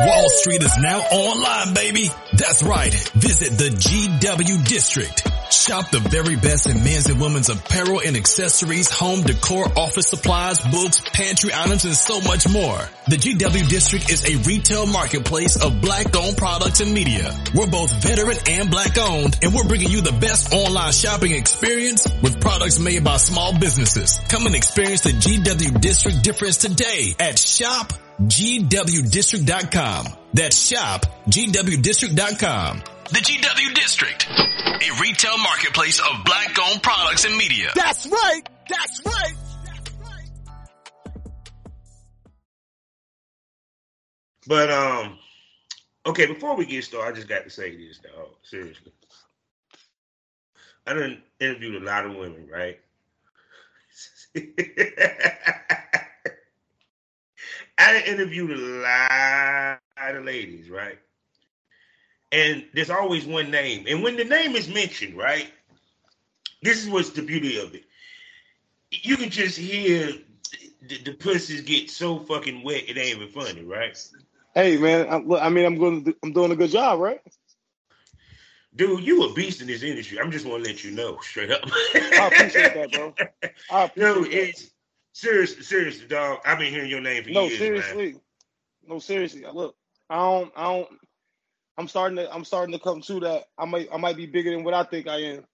Wall Street is now online, baby. That's right. Visit the GW District. Shop the very best in men's and women's apparel and accessories, home decor, office supplies, books, pantry items, and so much more. The GW District is a retail marketplace of black owned products and media. We're both veteran and black owned, and we're bringing you the best online shopping experience with products made by small businesses. Come and experience the GW District difference today at shopgwdistrict.com. That's shop gwdistrict.com. The GW District, a retail marketplace of black owned products and media. That's right. That's right. That's right. But um, okay. Before we get started, I just got to say this, dog. Seriously, I done interviewed a lot of women, right? I interviewed a lot of ladies, right? And there's always one name, and when the name is mentioned, right? This is what's the beauty of it. You can just hear the, the pussies get so fucking wet, it ain't even funny, right? Hey man, I, look, I mean, I'm going. I'm doing a good job, right? Dude, you a beast in this industry. I'm just want to let you know, straight up. I appreciate that, bro. I appreciate No, that. it's serious, seriously, dog. I've been hearing your name for No, years, man. seriously. No, seriously. Look, I don't. I don't. I'm starting to. I'm starting to come to that. I might. I might be bigger than what I think I am.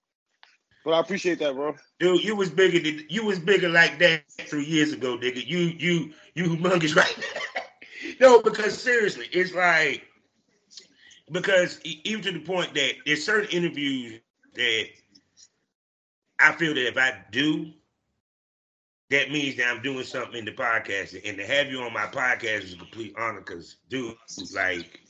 But I appreciate that, bro. Dude, you was bigger than you was bigger like that three years ago, nigga. You you you humongous right now. no, because seriously, it's like because even to the point that there's certain interviews that I feel that if I do, that means that I'm doing something in the podcast. And to have you on my podcast is a complete honor because dude, like,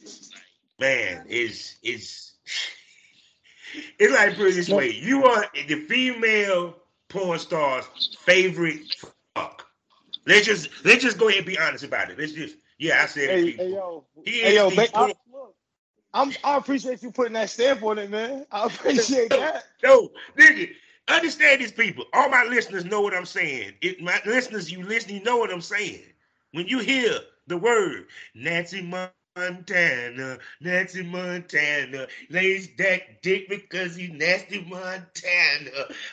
man, it's it's it's like put it this way. You are the female porn star's favorite fuck. Let's just let's just go ahead and be honest about it. Let's just yeah, I said it. Hey, hey, yo. He Hey, yo. ba- I, look, I'm. I appreciate you putting that stamp on it, man. I appreciate that. No, nigga, understand these people. All my listeners know what I'm saying. It, my listeners, you listen, you know what I'm saying. When you hear the word Nasty Montana, Nasty Montana lays that dick because he's nasty Montana.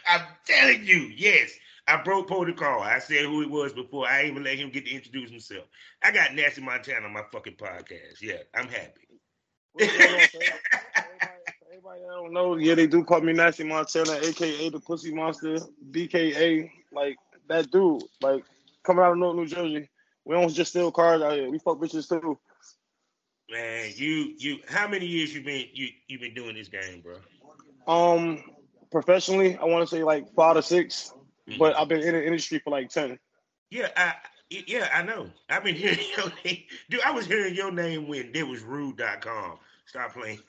I'm telling you, yes. I broke protocol. I said who he was before I even let him get to introduce himself. I got Nasty Montana on my fucking podcast. Yeah, I'm happy. Everybody, that don't know, yeah, they do call me Nasty Montana, aka the Pussy Monster, BKA, like that dude, like coming out of North New Jersey. We don't just steal cars out here. We fuck bitches too. Man, you you how many years you been you you been doing this game, bro? Um, professionally, I want to say like five to six, but I've been in the industry for like ten. Yeah, I yeah, I know. I've been hearing your name. Dude, I was hearing your name when there was rude.com. Stop playing.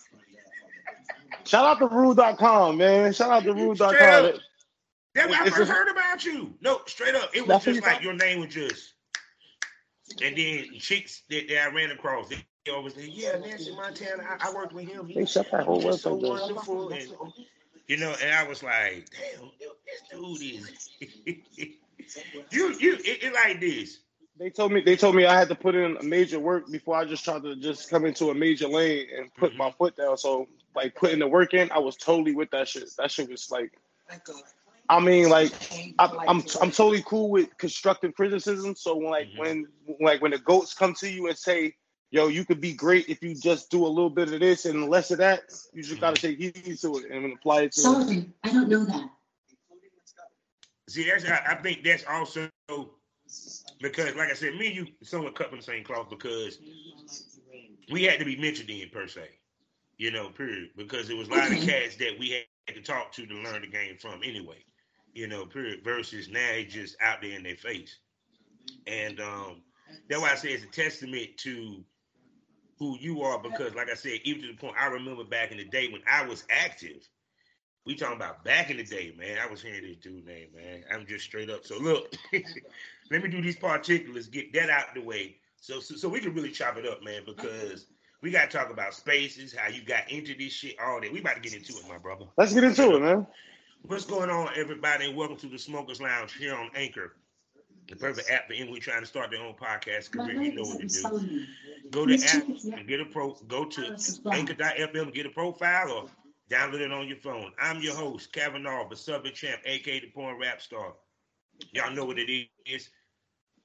Shout out to Rude.com, man. Shout out to up. That's when I first heard about you. No, straight up. It was just like your name was just and then chicks that, that I ran across, they always say, Yeah, Nasty Montana, I, I worked with him. He, They shut that whole he's so wonderful. And you know, and I was like, damn, this dude is you you it, it like this. They told me they told me I had to put in a major work before I just tried to just come into a major lane and put my foot down. So like putting the work in, I was totally with that shit. That shit was like, I mean, like I, I'm I'm totally cool with constructive criticism. So when like Mhm. when like when the goats come to you and say, "Yo, you could be great if you just do a little bit of this and less of that," you just gotta take heed to it and apply it to. Sullivan, I don't know that. See, that's I, I think that's also because, like I said, me and you somewhat cut from the same cloth because we had to be mentioned in per se, you know, period. Because it was a lot of cats that we had to talk to to learn the game from anyway, you know, period. Versus now it's just out there in their face, and um, that's why I say it's a testament to who you are. Because, like I said, even to the point I remember back in the day when I was active. We talking about back in the day, man. I was hearing this dude name, man. I'm just straight up. So look, let me do these particulars, get that out the way, so, so so we can really chop it up, man. Because we got to talk about spaces, how you got into this shit, all that. We about to get into it, my brother. Let's get into it, man. What's going on, everybody? And welcome to the Smokers Lounge here on Anchor, the perfect app for anyone trying to start their own podcast My career. You know what to do. Go to app and get a pro. Go to Anchor.fm, get a profile, or download it on your phone. I'm your host, Kavanaugh, the Southern Champ, aka the Porn Rap Star. Y'all know what it is.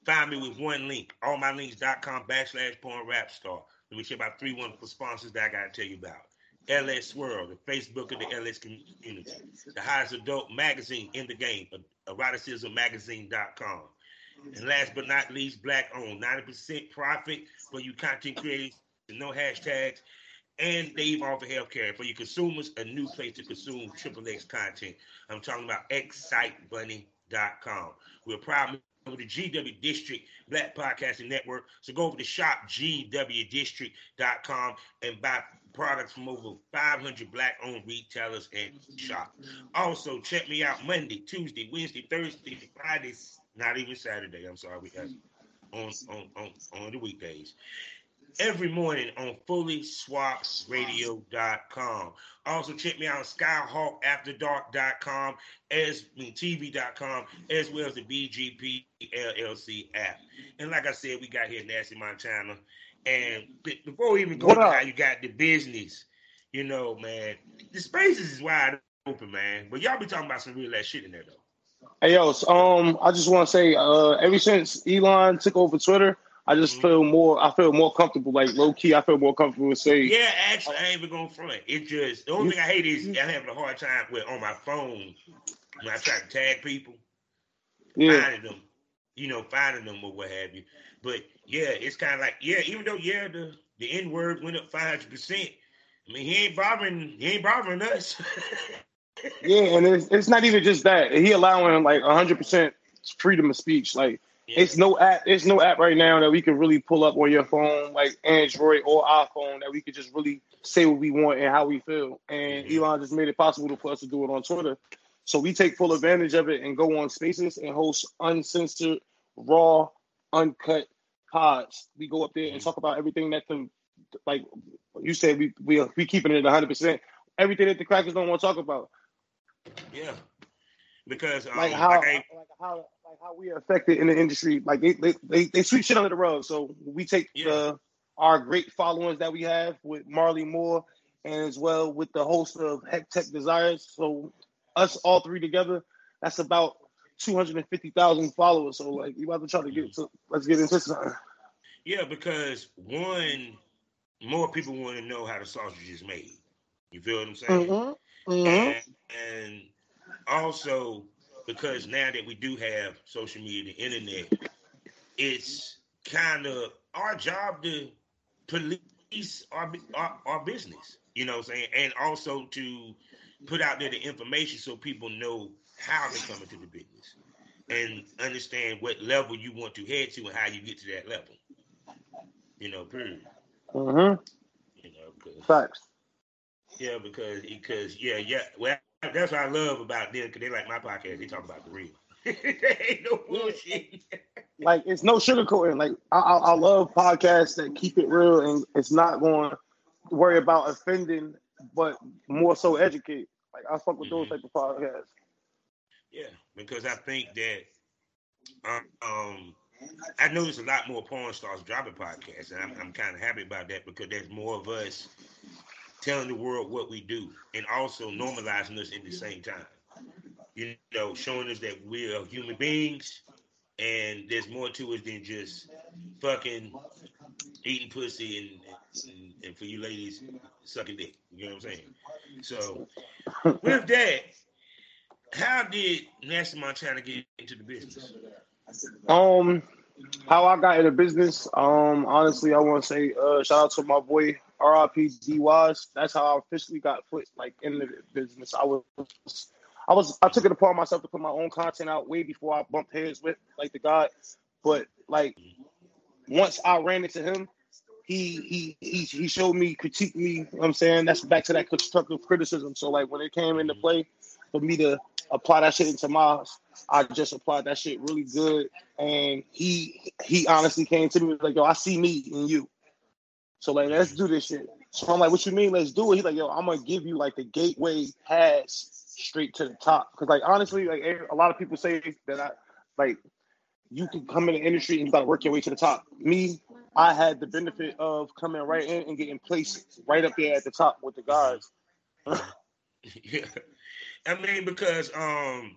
Find me with one link, allmylinks.com backslash porn rap star. Let me share about three wonderful sponsors that I got to tell you about. LS World, the Facebook of the LS community, the highest adult magazine in the game, eroticismmagazine.com. And last but not least, black owned, 90% profit for you content creators, no hashtags, and they even offer healthcare for your consumers, a new place to consume Triple X content. I'm talking about excitebunny.com. We're proud of the GW District Black Podcasting Network. So go over to shopgwdistrict.com and buy products from over 500 black owned retailers and shops. Also, check me out Monday, Tuesday, Wednesday, Thursday, Friday, not even Saturday. I'm sorry, we have on on on, on the weekdays every morning on fullyswapsradio.com. Also check me out on skyhawkafterdark.com as I mean, TV.com as well as the BGP LLC app. And like I said, we got here Nasty Montana. And before we even go to how you got the business, you know, man, the spaces is wide open, man. But y'all be talking about some real ass shit in there though. Hey yo, so, um, I just want to say, uh, ever since Elon took over Twitter, I just mm-hmm. feel more. I feel more comfortable. Like low key, I feel more comfortable with saying. Yeah, actually, I ain't even gonna front. It just the only thing I hate is I'm having a hard time with on my phone when I try to tag people, yeah. finding them, you know, finding them or what have you. But yeah, it's kind of like yeah, even though yeah, the the N word went up five hundred percent. I mean, he ain't bothering. He ain't bothering us. yeah, and it's, it's not even just that. He allowing like hundred percent freedom of speech. Like yeah. It's no app. It's no app right now that we can really pull up on your phone, like Android or iPhone, that we could just really say what we want and how we feel. And mm-hmm. Elon just made it possible for us to do it on Twitter. So we take full advantage of it and go on Spaces and host uncensored, raw, uncut pods. We go up there and mm-hmm. talk about everything that can, like you said, we we we keeping it 100. percent Everything that the crackers don't want to talk about. Yeah, because um, like how like, I, like how like how we are affected in the industry. Like they they they, they sweep shit under the rug. So we take yeah. the our great followers that we have with Marley Moore and as well with the host of Heck Tech Desires. So us all three together, that's about two hundred and fifty thousand followers. So like you about to try to get to let's get into something. Yeah, because one, more people want to know how the sausage is made. You feel what I'm saying? Mm-hmm. Mm-hmm. And, and also because now that we do have social media, the internet, it's kind of our job to police our, our, our business. You know what I'm saying? And also to put out there the information so people know how they come into the business and understand what level you want to head to and how you get to that level. You know, period. Mm-hmm. You know, facts. Yeah, because because yeah, yeah. Well, that's what I love about them because they like my podcast. They talk about the real. ain't no bullshit. like it's no sugarcoating. Like I, I, I love podcasts that keep it real and it's not going to worry about offending, but more so educate. Like I fuck with those mm-hmm. type of podcasts. Yeah, because I think that um, um I noticed a lot more porn stars dropping podcasts, and I'm, I'm kind of happy about that because there's more of us telling the world what we do and also normalizing us at the same time. You know, showing us that we are human beings and there's more to us than just fucking eating pussy and, and, and for you ladies sucking dick. You know what I'm saying? So with that, how did Nasty Montana get into the business? Um, how I got into business. Um, honestly, I want to say uh, shout out to my boy RIP Wise. That's how I officially got put like in the business. I was, I was, I took it upon myself to put my own content out way before I bumped heads with like the guy. But like once I ran into him, he he he he showed me, critique me. You know I'm saying that's back to that constructive criticism. So like when it came into play for me to apply that shit into my, I just applied that shit really good. And he he honestly came to me like, yo, I see me in you. So like, let's do this shit. So I'm like, what you mean? Let's do it. He's like, yo, I'm gonna give you like the gateway pass straight to the top. Cause like honestly, like a lot of people say that I like you can come in the industry and you gotta work your way to the top. Me, I had the benefit of coming right in and getting placed right up there at the top with the guys. yeah. I mean, because um,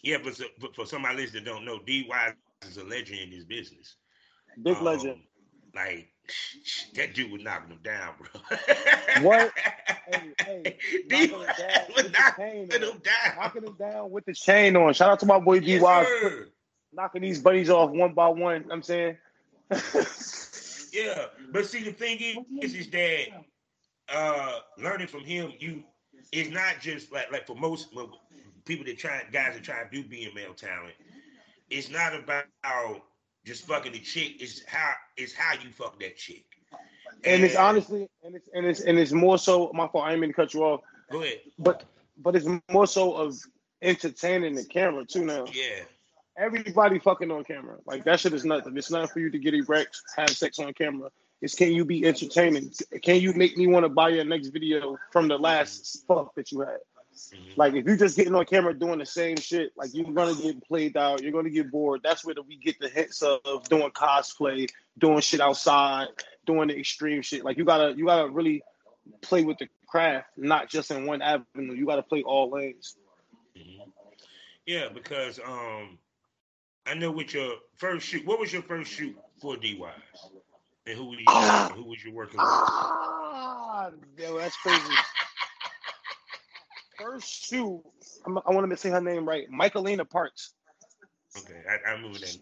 yeah, but, but for some of my listeners that don't know, D Wise is a legend in this business. Big um, legend. Like that dude was knocking him down, bro. what? Hey, hey, D was knocking him down. Knocking him down with the chain on. Shout out to my boy D yes, Wise. Knocking these buddies off one by one. I'm saying. yeah, but see, the thing is, is that uh, learning from him, you it's not just like like for most people that try guys that try to do being male talent. It's not about just fucking the chick. is how it's how you fuck that chick. And, and it's honestly, and it's and it's and it's more so. My fault. I didn't mean to cut you off. Go ahead. But but it's more so of entertaining the camera too now. Yeah. Everybody fucking on camera. Like that shit is nothing. It's not for you to get erect, have sex on camera. It's can you be entertaining? Can you make me want to buy your next video from the last fuck that you had? Mm-hmm. Like if you're just getting on camera doing the same shit, like you're gonna get played out, you're gonna get bored. That's where we get the hints of, of doing cosplay, doing shit outside, doing the extreme shit. Like you gotta you gotta really play with the craft, not just in one avenue. You gotta play all lanes. Mm-hmm. Yeah, because um I know what your first shoot. What was your first shoot for D Wise? And who were you? Who was you working with? Ah, yo, that's crazy first shoot, I'm, i want to say her name right, Michaelina Parks. Okay, I, I moved in.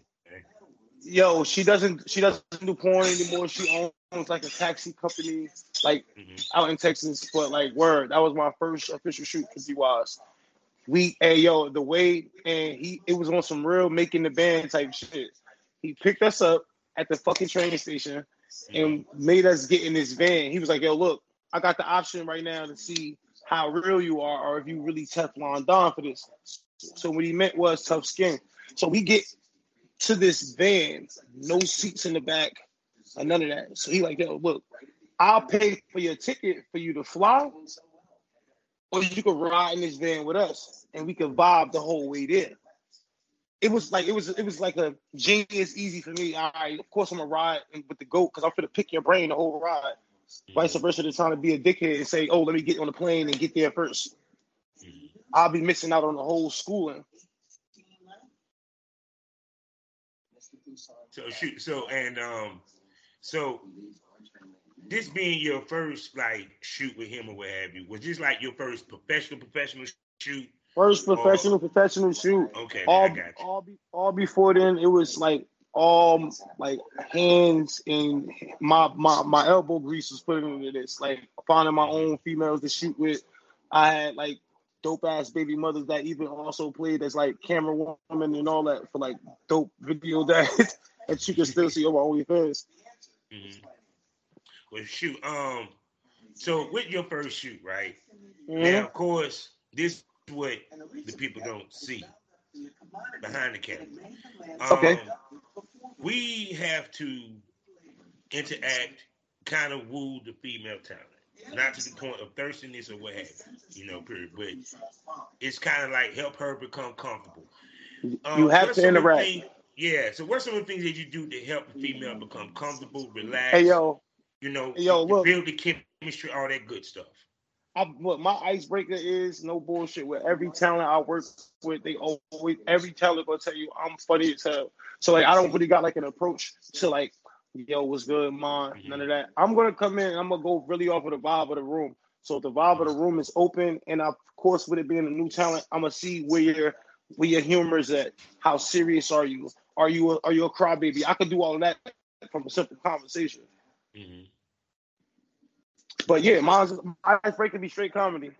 Yo, she doesn't she doesn't do porn anymore. She owns like a taxi company, like mm-hmm. out in Texas. But like, word, that was my first official shoot for D-Wise. We, hey yo, the way and he, it was on some real making the band type shit. He picked us up at the fucking train station and mm-hmm. made us get in this van. He was like, yo, look, I got the option right now to see how real you are or if you really Teflon Don for this. So what he meant was tough skin. So we get to this van, no seats in the back, and none of that. So he like, yo, look, I'll pay for your ticket for you to fly, or you could ride in this van with us, and we could vibe the whole way there. It was like it was it was like a genius easy for me. All right, of course I'm gonna ride with the goat because I'm gonna pick your brain the whole ride. Vice versa, they're trying to be a dickhead and say, "Oh, let me get on the plane and get there 1st i I'll be missing out on the whole schooling. So shoot, so and um, so this being your first like shoot with him or what have you, was this like your first professional professional shoot? First professional or, professional shoot. Okay, all, all, be, all before then, it was like all like hands and my my my elbow grease was put into this. Like finding my own females to shoot with. I had like dope ass baby mothers that even also played as like camera woman and all that for like dope video that that you can still see on my OnlyFans. Mm-hmm. Well, shoot. Um. So with your first shoot, right? Mm-hmm. Now, of course, this is what the people don't see behind the camera. Um, okay we have to interact, kind of woo the female talent. Not to the point of thirstiness or what have you, you know, period. But it's kind of like help her become comfortable. Um, you have to interact. Things, yeah. So what's some of the things that you do to help the female become comfortable, relax? Hey yo, you know, hey, yo, look, build the chemistry, all that good stuff. I, what my icebreaker is no bullshit. With every talent I work with, they always every talent gonna tell you I'm funny as hell. So like I don't really got like an approach to like, yo, what's good, man? None of that. I'm gonna come in. I'm gonna go really off of the vibe of the room. So if the vibe of the room is open, and of course with it being a new talent, I'm gonna see where your where your humor is at. How serious are you? Are you a, are you a crybaby? I could do all of that from a simple conversation. Mm-hmm. But yeah, mine's my icebreaker be straight comedy.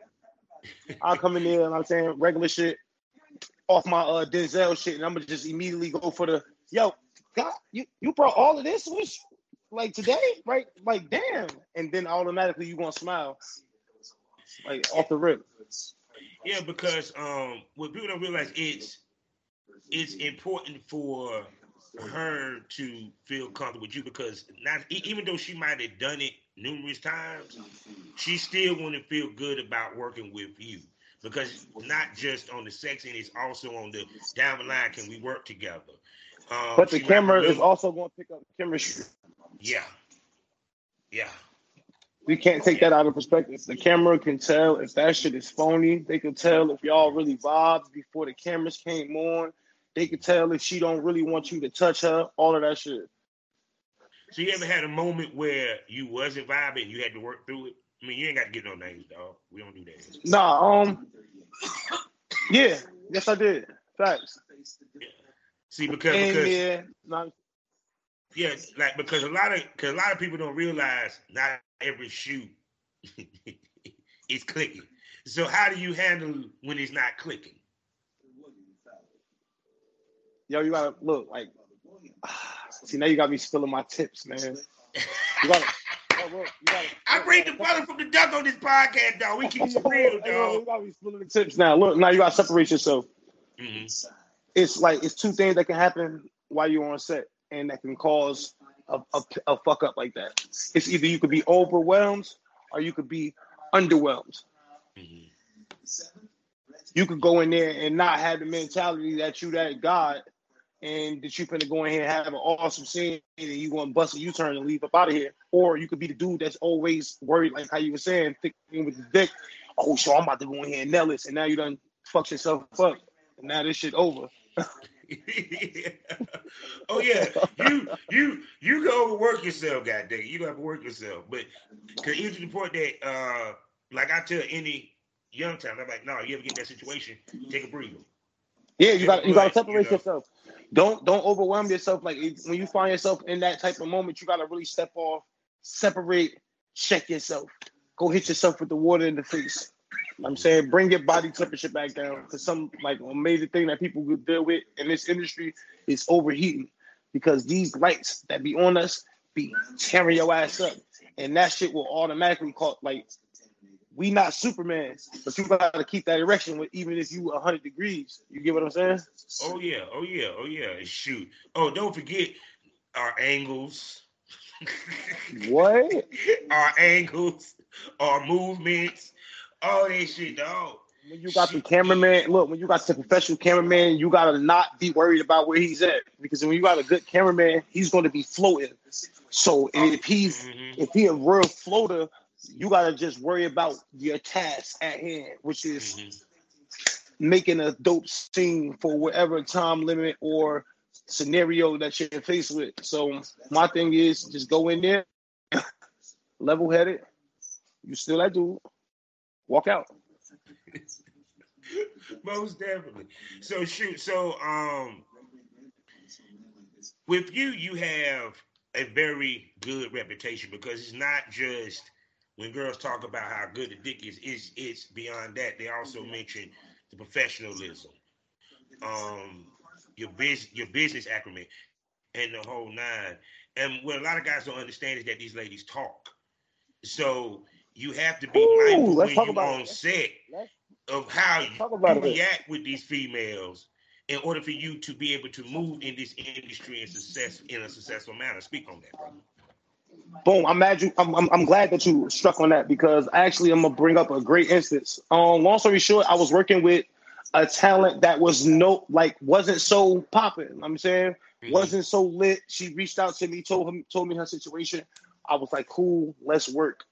I'll come in there and I'm saying regular shit off my uh Denzel shit, and I'm gonna just immediately go for the yo, God, you you brought all of this was like today, right? Like damn, and then automatically you gonna smile like off the rip. Yeah, because um, what people don't realize it's it's important for her to feel comfortable with you because not even though she might have done it numerous times, she still want to feel good about working with you because not just on the sex end, it's also on the down the line. Can we work together? Um, But the camera is also going to pick up chemistry. Yeah. Yeah. We can't take that out of perspective. The camera can tell if that shit is phony. They can tell if y'all really vibed before the cameras came on. They can tell if she don't really want you to touch her. All of that shit. So you ever had a moment where you wasn't vibing, you had to work through it? I mean, you ain't got to get no names, dog. We don't do that. Nah, um, yeah, yes I did. Facts. See, because And because yeah, yeah, like because a lot of because a lot of people don't realize not every shoe is clicking. So how do you handle when it's not clicking? yo, you gotta look like. See, now you got me spilling my tips, man. You gotta. oh, look, you gotta I bring the brother from the duck on this podcast, dog. We keep it real, dog. You gotta be spilling the tips now. Look, now you gotta separate yourself. Mhm. it's like it's two things that can happen while you're on set and that can cause a, a, a fuck up like that. It's either you could be overwhelmed or you could be underwhelmed. Mhm. You could go in there and not have the mentality that you that God and that you finna go in here and have an awesome scene and you gonna bust a U-turn and leave up out of here. Or you could be the dude that's always worried, like how you were saying, thinking with the dick, oh so I'm about to go in here and nail this, and now you done fucked yourself up. And now this shit over. oh yeah, you you you go overwork yourself, goddamn. You gonna have to work yourself, but cause even to the point that uh, like I tell any young time, I'm like, no, you ever get in that situation, take a breather. Yeah, you got you got to separate you know. yourself. Don't don't overwhelm yourself. Like when you find yourself in that type of moment, you got to really step off, separate, check yourself. Go hit yourself with the water in the face. I'm saying bring your body temperature back down because some like amazing thing that people would deal with in this industry is overheating because these lights that be on us be tearing your ass up, and that shit will automatically cause like we not Superman, but you got to keep that erection with even if you 100 degrees. You get what I'm saying? Oh yeah, oh yeah, oh yeah. Shoot. Oh, don't forget our angles. What? our angles, our movements, all that shit, dog. When you got the cameraman, look, when you got the professional cameraman, you gotta not be worried about where he's at. Because when you got a good cameraman, he's gonna be floating. So if he's Mhm. if he a real floater, you gotta just worry about your task at hand, which is Mhm. making a dope scene for whatever time limit or scenario that you're faced with. So my thing is just go in there, level headed. You still that dude. Walk out. Most definitely. So shoot. So um, with you, you have a very good reputation because it's not just when girls talk about how good the dick is. It's it's beyond that. They also mention the professionalism, um, your business, your business acumen, and the whole nine. And what a lot of guys don't understand is that these ladies talk. So you have to be Ooh, mindful when you about on it. set of how you react with these females in order for you to be able to move in this industry and success in a successful manner. Speak on that, bro. Boom! I'm mad you. I'm, I'm, I'm glad that you struck on that because actually I'm gonna bring up a great instance. Um, long story short, I was working with a talent that was no like wasn't so popping. I'm saying Mhm. wasn't so lit. She reached out to me, told him, told me her situation. I was like, cool, let's work.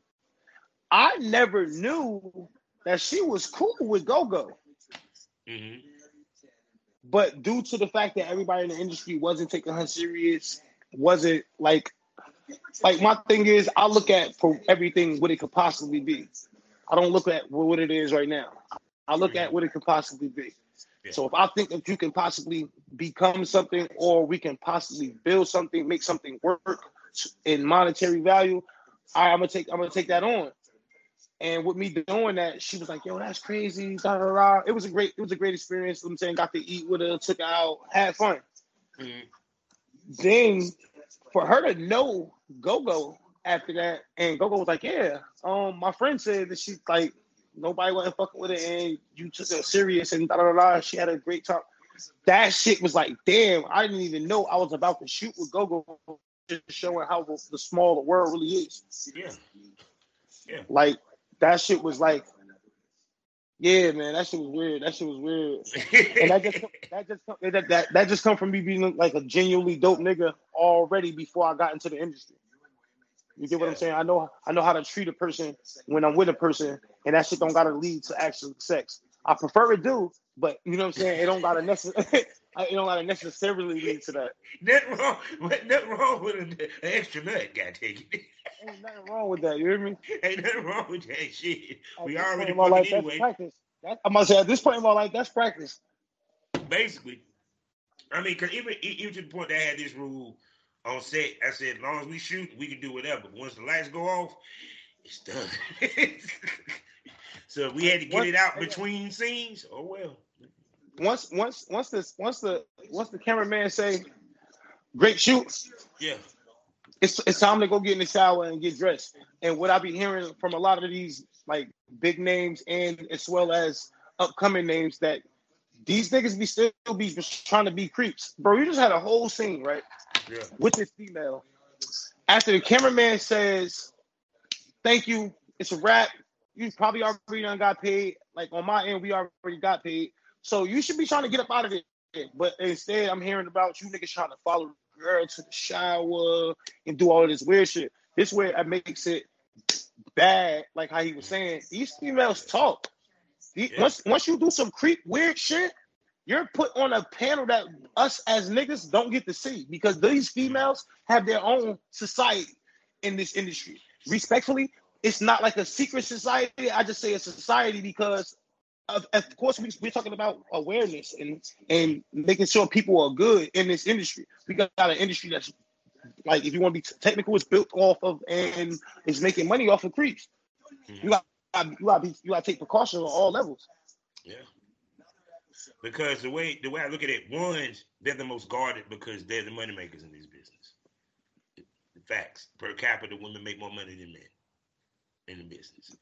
I never knew that she was cool with Go Go. Mhm. But due to the fact that everybody in the industry wasn't taking her serious, wasn't like like my thing is I look at for everything what it could possibly be. I don't look at what it is right now. I look at what it could possibly be. Yeah. So if I think that you can possibly become something or we can possibly build something, make something work in monetary value, I, I'm gonna take I'm gonna take that on. And with me doing that, she was like, "Yo, that's crazy." Da, da, da. It was a great, it was a great experience. I'm saying, got to eat with her, took her out, had fun. Mhm. Then for her to know Go Go after that, and Go Go was like, "Yeah, um, my friend said that she like nobody wasn't fucking with it, and you took it serious, and da da da." She had a great time. That shit was like, damn, I didn't even know I was about to shoot with Go Go, just showing how the, the small the world really is. Yeah, Yeah. Like that shit was like, Yeah, man, that shit was weird. That shit was weird, and that just that just that, that that just come from me being like a genuinely dope nigga already before I got into the industry. You get what I'm saying? I know I know how to treat a person when I'm with a person, and that shit don't gotta lead to actual sex. I prefer it do, but you know what I'm saying? It don't gotta necessarily it don't gotta necessarily lead to that. nothing wrong, nothing wrong with an, extra nut, got taken. Ain't nothing wrong with that. You hear me? Ain't nothing wrong with that shit. At we already my life, anyway. That's practice. That, I'm gonna say at this point in my life, that's practice. Basically, I mean, cause even even to the point that I had this rule on set, I said as long as we shoot, we can do whatever. Once the lights go off, it's done. so if we had to get Once- it out between scenes. Oh well. Once once once this once the once the cameraman say, "Great shoot," Yeah. It's it's time to go get in the shower and get dressed. And what I be hearing from a lot of these like big names and as well as upcoming names that these niggas be still be just trying to be creeps. Bro, you just had a whole scene, right? Yeah. With this female. After the cameraman says, Thank you, it's a wrap. You probably already done got paid. Like on my end, we already got paid. So you should be trying to get up out of it. But instead, I'm hearing about you niggas trying to follow girl to the shower and do all of this weird shit. This way it makes it bad, like how he was saying. These females talk. Yeah. Once once you do some creep weird shit, you're put on a panel that us as niggas don't get to see because these females have their own society in this industry. Respectfully, it's not like a secret society. I just say a society because of, of course we, we're talking about awareness and and making sure people are good in this industry. We got an industry that's like if you want to be technical, it's built off of and is making money off of creeps. Mm-hmm. You got you got you got to take precautions on all levels. Yeah. Because the way the way I look at it, ones they're the most guarded because they're the money makers in this business. The facts. Per capita, women make more money than men in the business.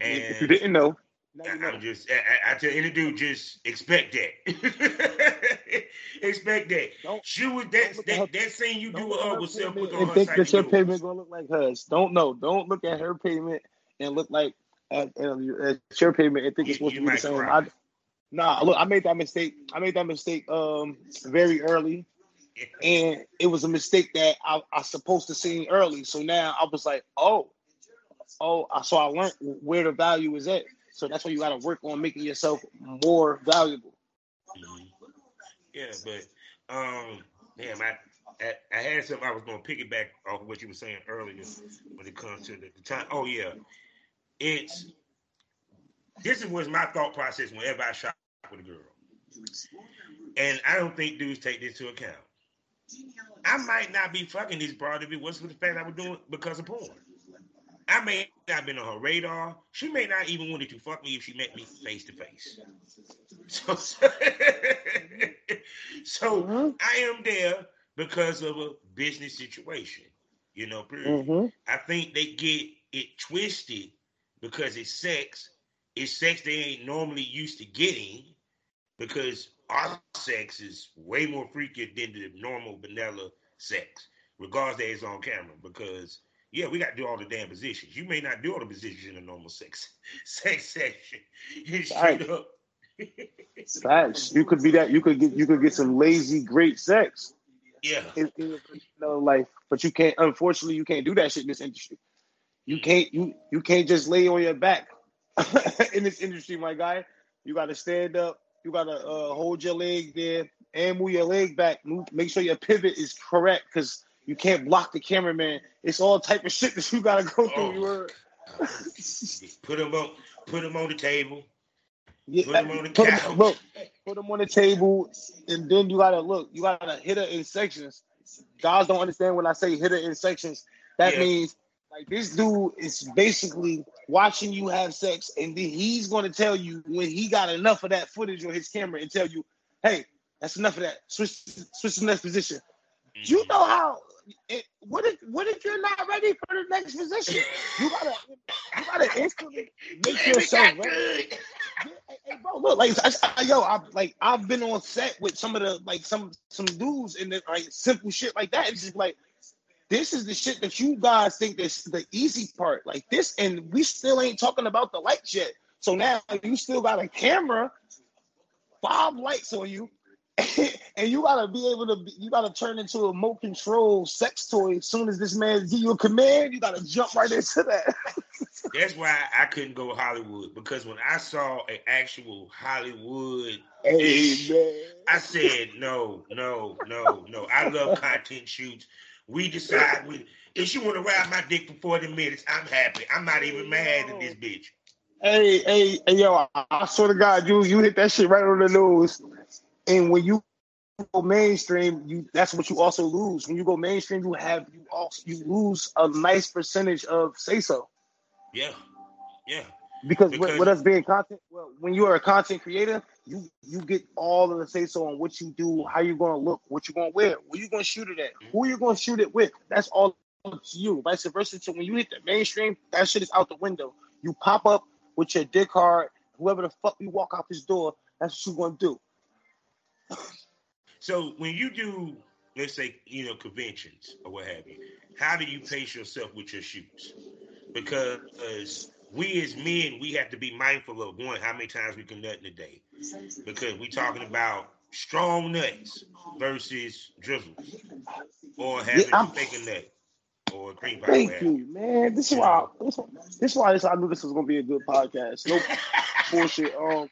if you didn't know, now I- you know. I'm just I, I- I tell any dude, just expect that. expect that. Don't- She was don't that that, her, that scene you do with look at her her was self payment put on and her think site. that your yours. payment gonna look like hers. Don't know. Don't look at her payment and look like at, at your payment and think it's supposed you to be the same. I, nah, look, I made that mistake. I made that mistake um very early, and it was a mistake that I I supposed to see early. So now I was like, oh, oh, so I learned where the value is at. So that's why you got to work on making yourself more valuable. Mhm. Yeah, but um, damn, I, I I had something I was gonna piggyback off of what you were saying earlier when it comes to the, the time. Oh yeah, it's this is was my thought process whenever I shop with a girl, and I don't think dudes take this into account. I might not be fucking this broad if it wasn't for the fact I was doing it because of porn. I may not have been on her radar. She may not even wanted to fuck me if she met me face to face. So, so Mhm. I am there because of a business situation. You know. Mhm. I think they get it twisted because it's sex. It's sex they ain't normally used to getting because our sex is way more freaky than the normal vanilla sex, regardless that it's on camera. Because yeah, we got to do all the damn positions. You may not do all the positions in a normal sex sex session. Straight up. Facts. You could be that. You could get. You could get some lazy, great sex. Yeah. in, in your life, but you can't. Unfortunately, you can't do that shit in this industry. You can't. You you can't just lay on your back in this industry, my guy. You got to stand up. You got to uh, hold your leg there and move your leg back. Move, make sure your pivot is correct because you can't block the cameraman. It's all type of shit that you got to go through. Oh. Put them on. Put them on the table. yeah, Put 'em on the put couch. look, put them on the table, and then you gotta look. You gotta hit her in sections. Guys don't understand when I say hit her in sections. That Yeah. means like this dude is basically watching you have sex, and then he's gonna tell you when he got enough of that footage on his camera and tell you, "Hey, that's enough of that. Switch, switch to the next position." You mm-hmm. know how? It, what if what if you're not ready for the next position? You gotta you gotta instantly make yourself ready. Yeah, hey, hey, bro, look, like, I, I, yo, I like, I've been on set with some of the like some some dudes and the, like simple shit like that. It's just like, this is the shit that you guys think is the easy part, like this, and we still ain't talking about the lights yet. So now you still got a camera, five lights on you, and you gotta be able to. You gotta turn into a remote control sex toy as soon as this man give you a command. You gotta jump right into that. That's why I couldn't go Hollywood because when I saw an actual Hollywood, hey I said no, no, no, no. I love content shoots. We decide we, if you want to ride my dick for forty minutes, I'm happy. I'm not even mad at this bitch. Hey, hey, hey, yo! I, I swear to God, you you hit that shit right on the nose. And when you go mainstream, you that's what you also lose. When you go mainstream, you have you also you lose a nice percentage of say so. Yeah, yeah. Because, Because- with, with us being content, well, when you are a content creator, you you get all of the say so on what you do, how you're gonna look, what you're gonna wear, where you gonna shoot it at, who you're gonna shoot it with. That's all up to you. Vice versa. So when you hit the mainstream, that shit is out the window. You pop up with your dick hard, whoever the fuck you walk out this door, that's what you're gonna do. So when you do, let's say, you know, conventions or what have you, how do you pace yourself with your shoots? Because we as men, we have to be mindful of one, how many times we can nut in a day. Because we talking about strong nuts versus drizzles. Or having I'm- a nut or a cream pie. Thank you, man. This is why this, this is why this, I knew this was gonna be a good podcast. No bullshit. Um,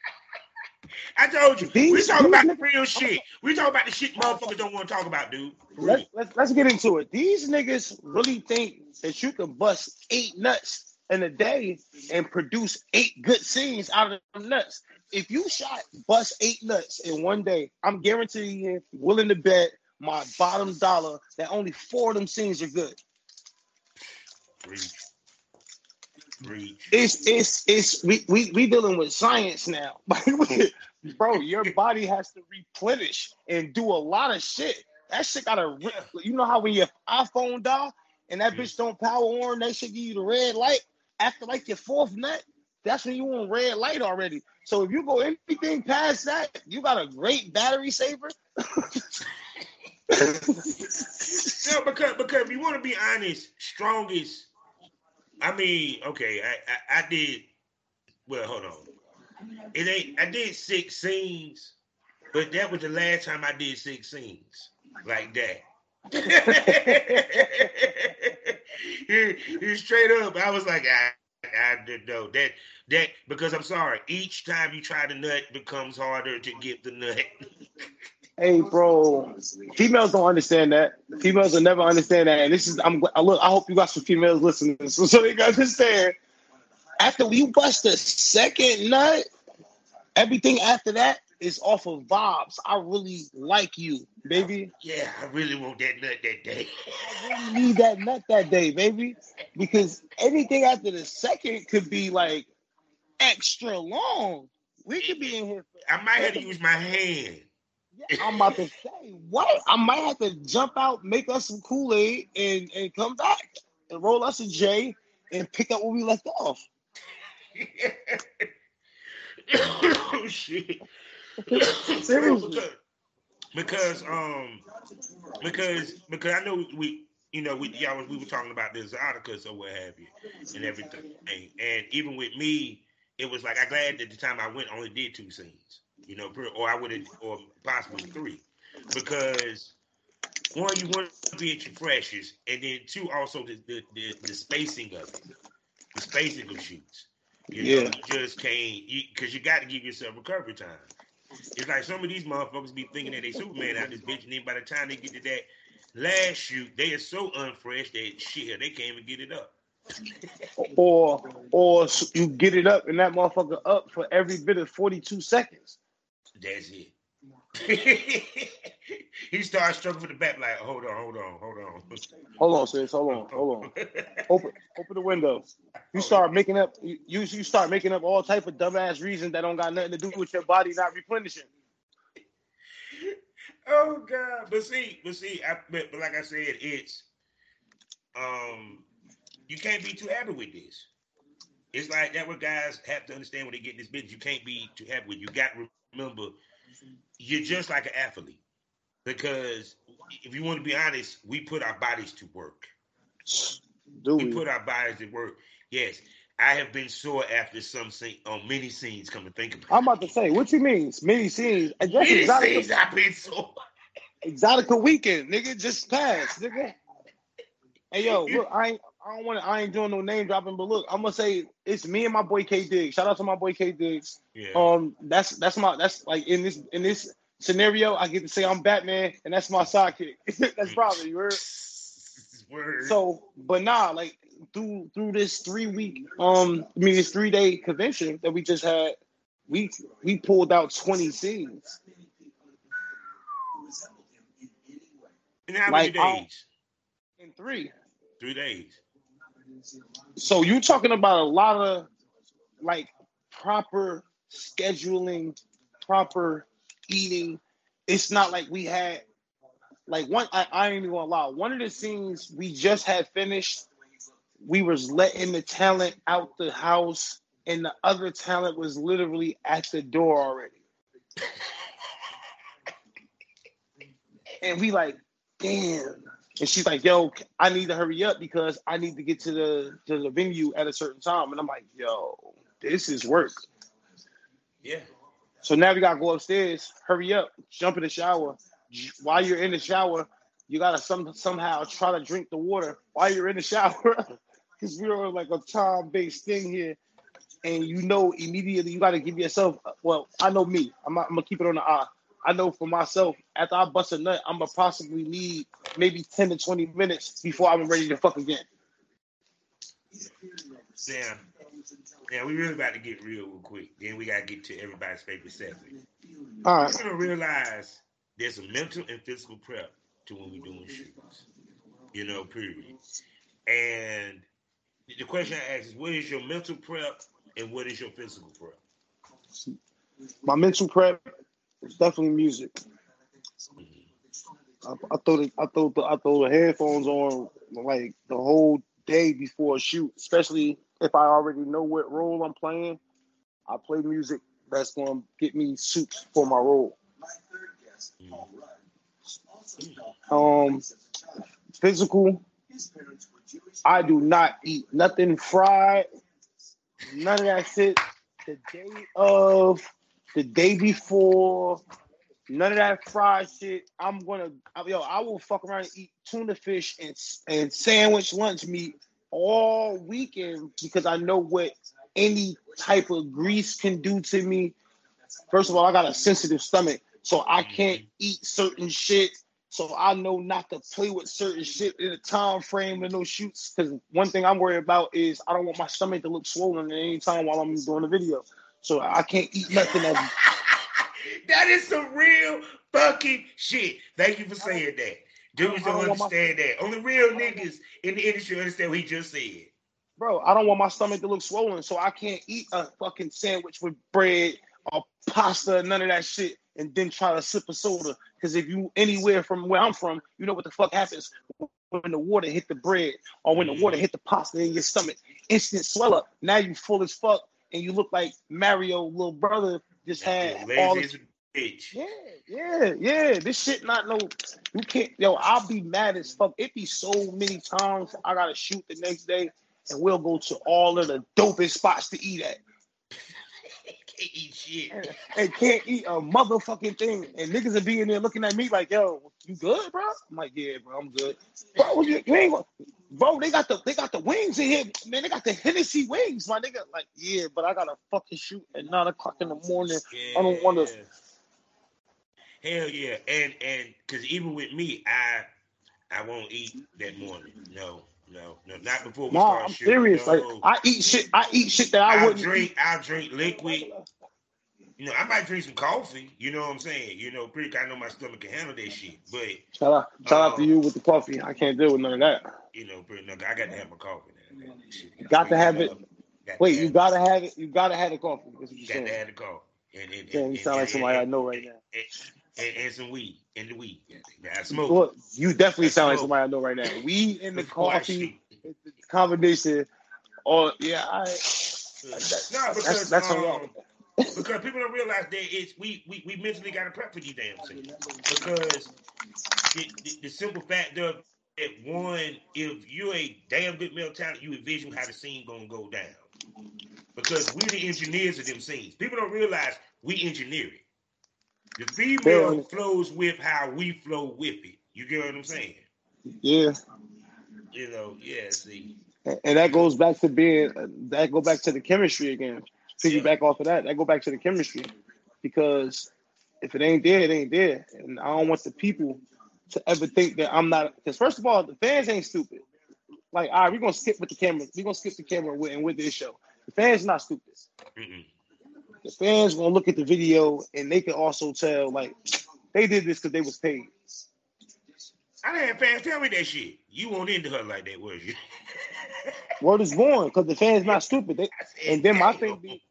I told you, we talk about these the real shit. We talk about the shit motherfuckers don't want to talk about, dude. Let's, let's let's get into it. These niggas really think that you can bust eight nuts in a day and produce eight good scenes out of them nuts. If you shot bust eight nuts in one day, I'm guaranteeing you, willing to bet my bottom dollar that only four of them scenes are good. Reach. It's it's it's we we we dealing with science now. Bro, your body has to replenish and do a lot of shit. That shit gotta re- you know how when your iPhone die and that bitch don't power on, that shit give you the red light after like your fourth nut, that's when you on red light already. So if you go anything past that, you got a great battery saver. No, because because if you want to be honest, strongest. I mean, okay, I, I I did. Well, hold on. It ain't. I did six scenes, but that was the last time I did six scenes like that. He straight up, I was like, I, I didn't know that that because I'm sorry. Each time you try to nut becomes harder to get the nut. Hey, bro, females don't understand that. Females will never understand that. And this is, I'm I look. I hope you got some females listening, so, so they can understand. After you bust the second nut, everything after that is off of vibes. I really like you, baby. Yeah, I really want that nut that day. I really need that nut that day, baby, because anything after the second could be like extra long. We could be in here. For, I might have to use my hand. Yeah, I'm about to say what? I might have to jump out, make us some Kool Aid, and and come back and roll us a J and pick up where we left off. oh shit. Seriously. because, because um because because I know we you know we y'all was- we were talking about this articles or what have you and everything and even with me it was like I glad that the time I went I only did two scenes you know or I would have or possibly three because one you want to be at your freshest and then two also the the, the, the spacing of it the spacing of shoots you know Yeah. you just can't because you got to give yourself recovery time it's like some of these motherfuckers be thinking that they Superman out this bitch, and then by the time they get to that last shoot, they are so unfresh that shit, they can't even get it up. Or or you get it up and that motherfucker up for every bit of 42 seconds. That's it. he starts struggling with the back, like, hold on, hold on, hold on. Hold on, sis. Hold on. Hold on. Open open the window. You start making up you you you start making up all type of dumbass reasons that don't got nothing to do with your body not replenishing. oh god, but see, but see, I, but, but like I said, it's um, you can't be too happy with this. It's like that. What guys have to understand when they get in this business, you can't be too happy with. You got to remember, you're just like an athlete because if you want to be honest, we put our bodies to work. Do We we? put our bodies to work. Yes, I have been sore after some scene on many scenes. Come to think about, it. I'm about to say, what you mean? Many scenes. That's many Exxxotica, scenes I've been sore. Exxxotica weekend, nigga. Just passed, nigga. Hey yo, look, I ain't I don't want to I ain't doing no name dropping, but look, I'm gonna say it's me and my boy K Diggs. Shout out to my boy K Diggs. Yeah. Um, that's that's my that's like in this in this scenario, I get to say I'm Batman, and that's my sidekick. that's probably you heard. Word. So, but nah, like through through this three week, um, I mean this three day convention that we just had, we we pulled out twenty scenes. in how like, many I'll- days? In three. Three days. So you talking about a lot of like proper scheduling, proper eating. It's not like we had like one I, I ain't even gonna lie. One of the scenes we just had finished, we was letting the talent out the house, and the other talent was literally at the door already. And we like, damn. And she's like, yo, I need to hurry up because I need to get to the to the venue at a certain time. And I'm like, yo, this is work. Yeah. So now we gotta go upstairs, hurry up, jump in the shower. While you're in the shower, you gotta some somehow try to drink the water while you're in the shower. Because we're on like a time-based thing here. And you know immediately you gotta give yourself well, I know me. I'm, I'm gonna keep it on the eye. I know for myself, after I bust a nut, I'm gonna possibly need maybe 10 to 20 minutes before I'm ready to fuck again. Now, Yeah, we really about to get real real quick. Then we gotta get to everybody's favorite segment. All right. You're gonna realize there's a mental and physical prep to when we're doing shoots. You know, period. And the question I ask is, what is your mental prep and what is your physical prep? My mental prep is definitely music. Mm-hmm. I, I throw the I throw the I throw the headphones on like the whole day before a shoot, especially if I already know what role I'm playing. I play music that's gonna get me suits for my role. Um, physical. I do not eat nothing fried. None of that shit. The day of, the day before, none of that fried shit. I'm gonna, yo, I will fuck around and eat tuna fish and and sandwich lunch meat all weekend because I know what any type of grease can do to me. First of all, I got a sensitive stomach, so I mhm. can't eat certain shit. So I know not to play with certain shit in a time frame and no shoots. Because one thing I'm worried about is I don't want my stomach to look swollen at any time while I'm doing the video. So I can't eat nothing that's that is some real fucking shit. Thank you for saying that. Dudes don't don't want my- understand that. Only real niggas in the industry understand what he just said. bro, I don't want my stomach to look swollen, so I can't eat a fucking sandwich with bread or pasta, none of that shit, and then try to sip a soda. Because if you anywhere from where I'm from, you know what the fuck happens when the water hit the bread or when the water hit the pasta in your stomach. Instant swell up. Now you full as fuck, and you look like Mario, little brother, just had Lazy all this. bitch. Yeah, yeah, yeah. This shit not no. You can't. Yo, I'll be mad as fuck. It be so many times I gotta shoot the next day, and we'll go to all of the dopest spots to eat at, eat shit. and, and can't eat a motherfucking thing. And niggas are being there looking at me like, "Yo, you good, bro?" I'm like, "Yeah, bro, I'm good." Bro, you, you ain't bro, they got the they got the wings in here, man. They got the Hennessy wings, my nigga. Like, yeah, but I gotta fucking shoot at nine o'clock in the morning. I don't wanna- Hell yeah, and and because even with me, I I won't eat that morning. No, no, no, not before we Nah, start I'm shooting. serious. No. Like, I eat shit. I eat shit that I I'll wouldn't drink. eat. I'll drink liquid. You know, I might drink some coffee. You know what I'm saying? You know, pretty. I know my stomach can handle that shit. But Shout out, shout out to Um, you with the coffee. I can't deal with none of that. you know, pretty. No, I got to have my coffee. Now. You got to have it. Got Wait, you gotta have it. You gotta have the coffee. That's what you're Got to have the coffee. And, and, Damn, you sound like somebody I know right now. And, and, some weed. And the weed. Yeah, I smoke. Look, you definitely sound like somebody I know right now. Weed and the coffee combination. Or yeah, I. No, That's because that's on um, because people don't realize that it's we we, we mentally got to prep for these damn things because the, the, the simple fact of it one, if you're a damn good male talent, you envision how the scene gonna go down. Because we the engineers of them scenes. People don't realize we engineer it. The female Yeah. flows with how we flow with it. You get what I'm saying? Yeah. You know, yeah, see. And that goes back to being that go back to the chemistry again. Piggyback off of that. That go back to the chemistry. Because if it ain't there, it ain't there. And I don't want the people to ever think that I'm not because first of all, the fans ain't stupid. Like, all right, we're gonna skip with the camera. We're gonna skip the camera with and with this show. The fans are not stupid. Mm-mm. The fans gonna look at the video and they can also tell like they did this because they was paid. I didn't have fans tell me that shit. You won't into her like that, was you? Word is born because the fans not stupid. They, and then my thing be,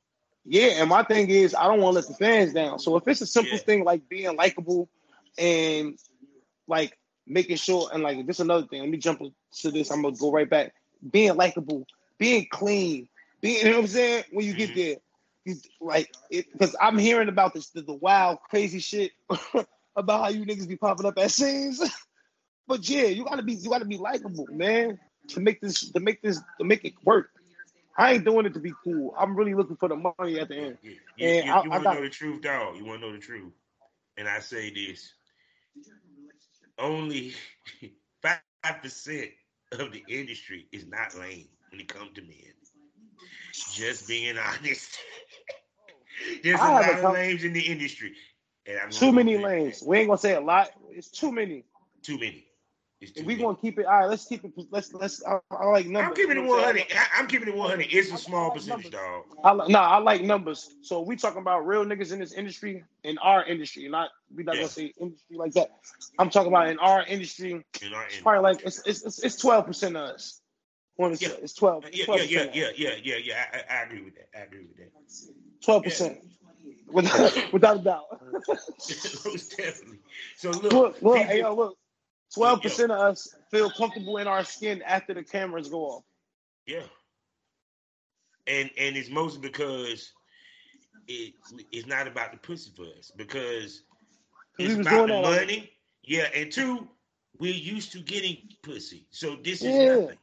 yeah, and my thing is I don't want to let the fans down. So if it's a simple Yeah. thing like being likable and like making sure and like this is another thing. Let me jump to this. I'm gonna go right back. Being likable, being clean, being you know what I'm saying. When you get Mhm. there, like because I'm hearing about this the, the wild crazy shit about how you niggas be popping up at scenes. but yeah, you gotta be you gotta be likable, man, to make this to make this to make it work. I ain't doing it to be cool. I'm really looking for the money at the end. You, you, And you, you want to know the truth, dog? You want to know the truth? And I say this: only five percent of the industry is not lame when it comes to men. Just being honest. There's a I have lot a of com- lames in the industry, and I'm Too many say lanes. We ain't gonna say a lot. It's too many. Too many. It's too If we many. gonna keep it, all right. Let's keep it. Let's let's. I, I like numbers. I'm keeping it You know what I'm 100. I, I'm keeping it 100. It's a small like percentage, numbers. dog. I like, nah, I like numbers. So we talking about real niggas in this industry, in our industry, not we not Yeah. gonna say industry like that. I'm talking about in our industry. In our It's industry. probably like it's it's it's- it's twelve percent of us. One is Yeah. it's twelve. Yeah, Twelve yeah, yeah, yeah, yeah, yeah, yeah. I, I, agree with that. I agree with that. Twelve percent. Without, without a doubt. Most definitely. So look, Look, look, people- hey, yo, look. Twelve percent of us feel comfortable in our skin after the cameras go off. yeah, and and it's mostly because it it's not about the pussy for us because it's about the money. Yeah, and two, we're used to getting pussy, so this is Yeah. nothing.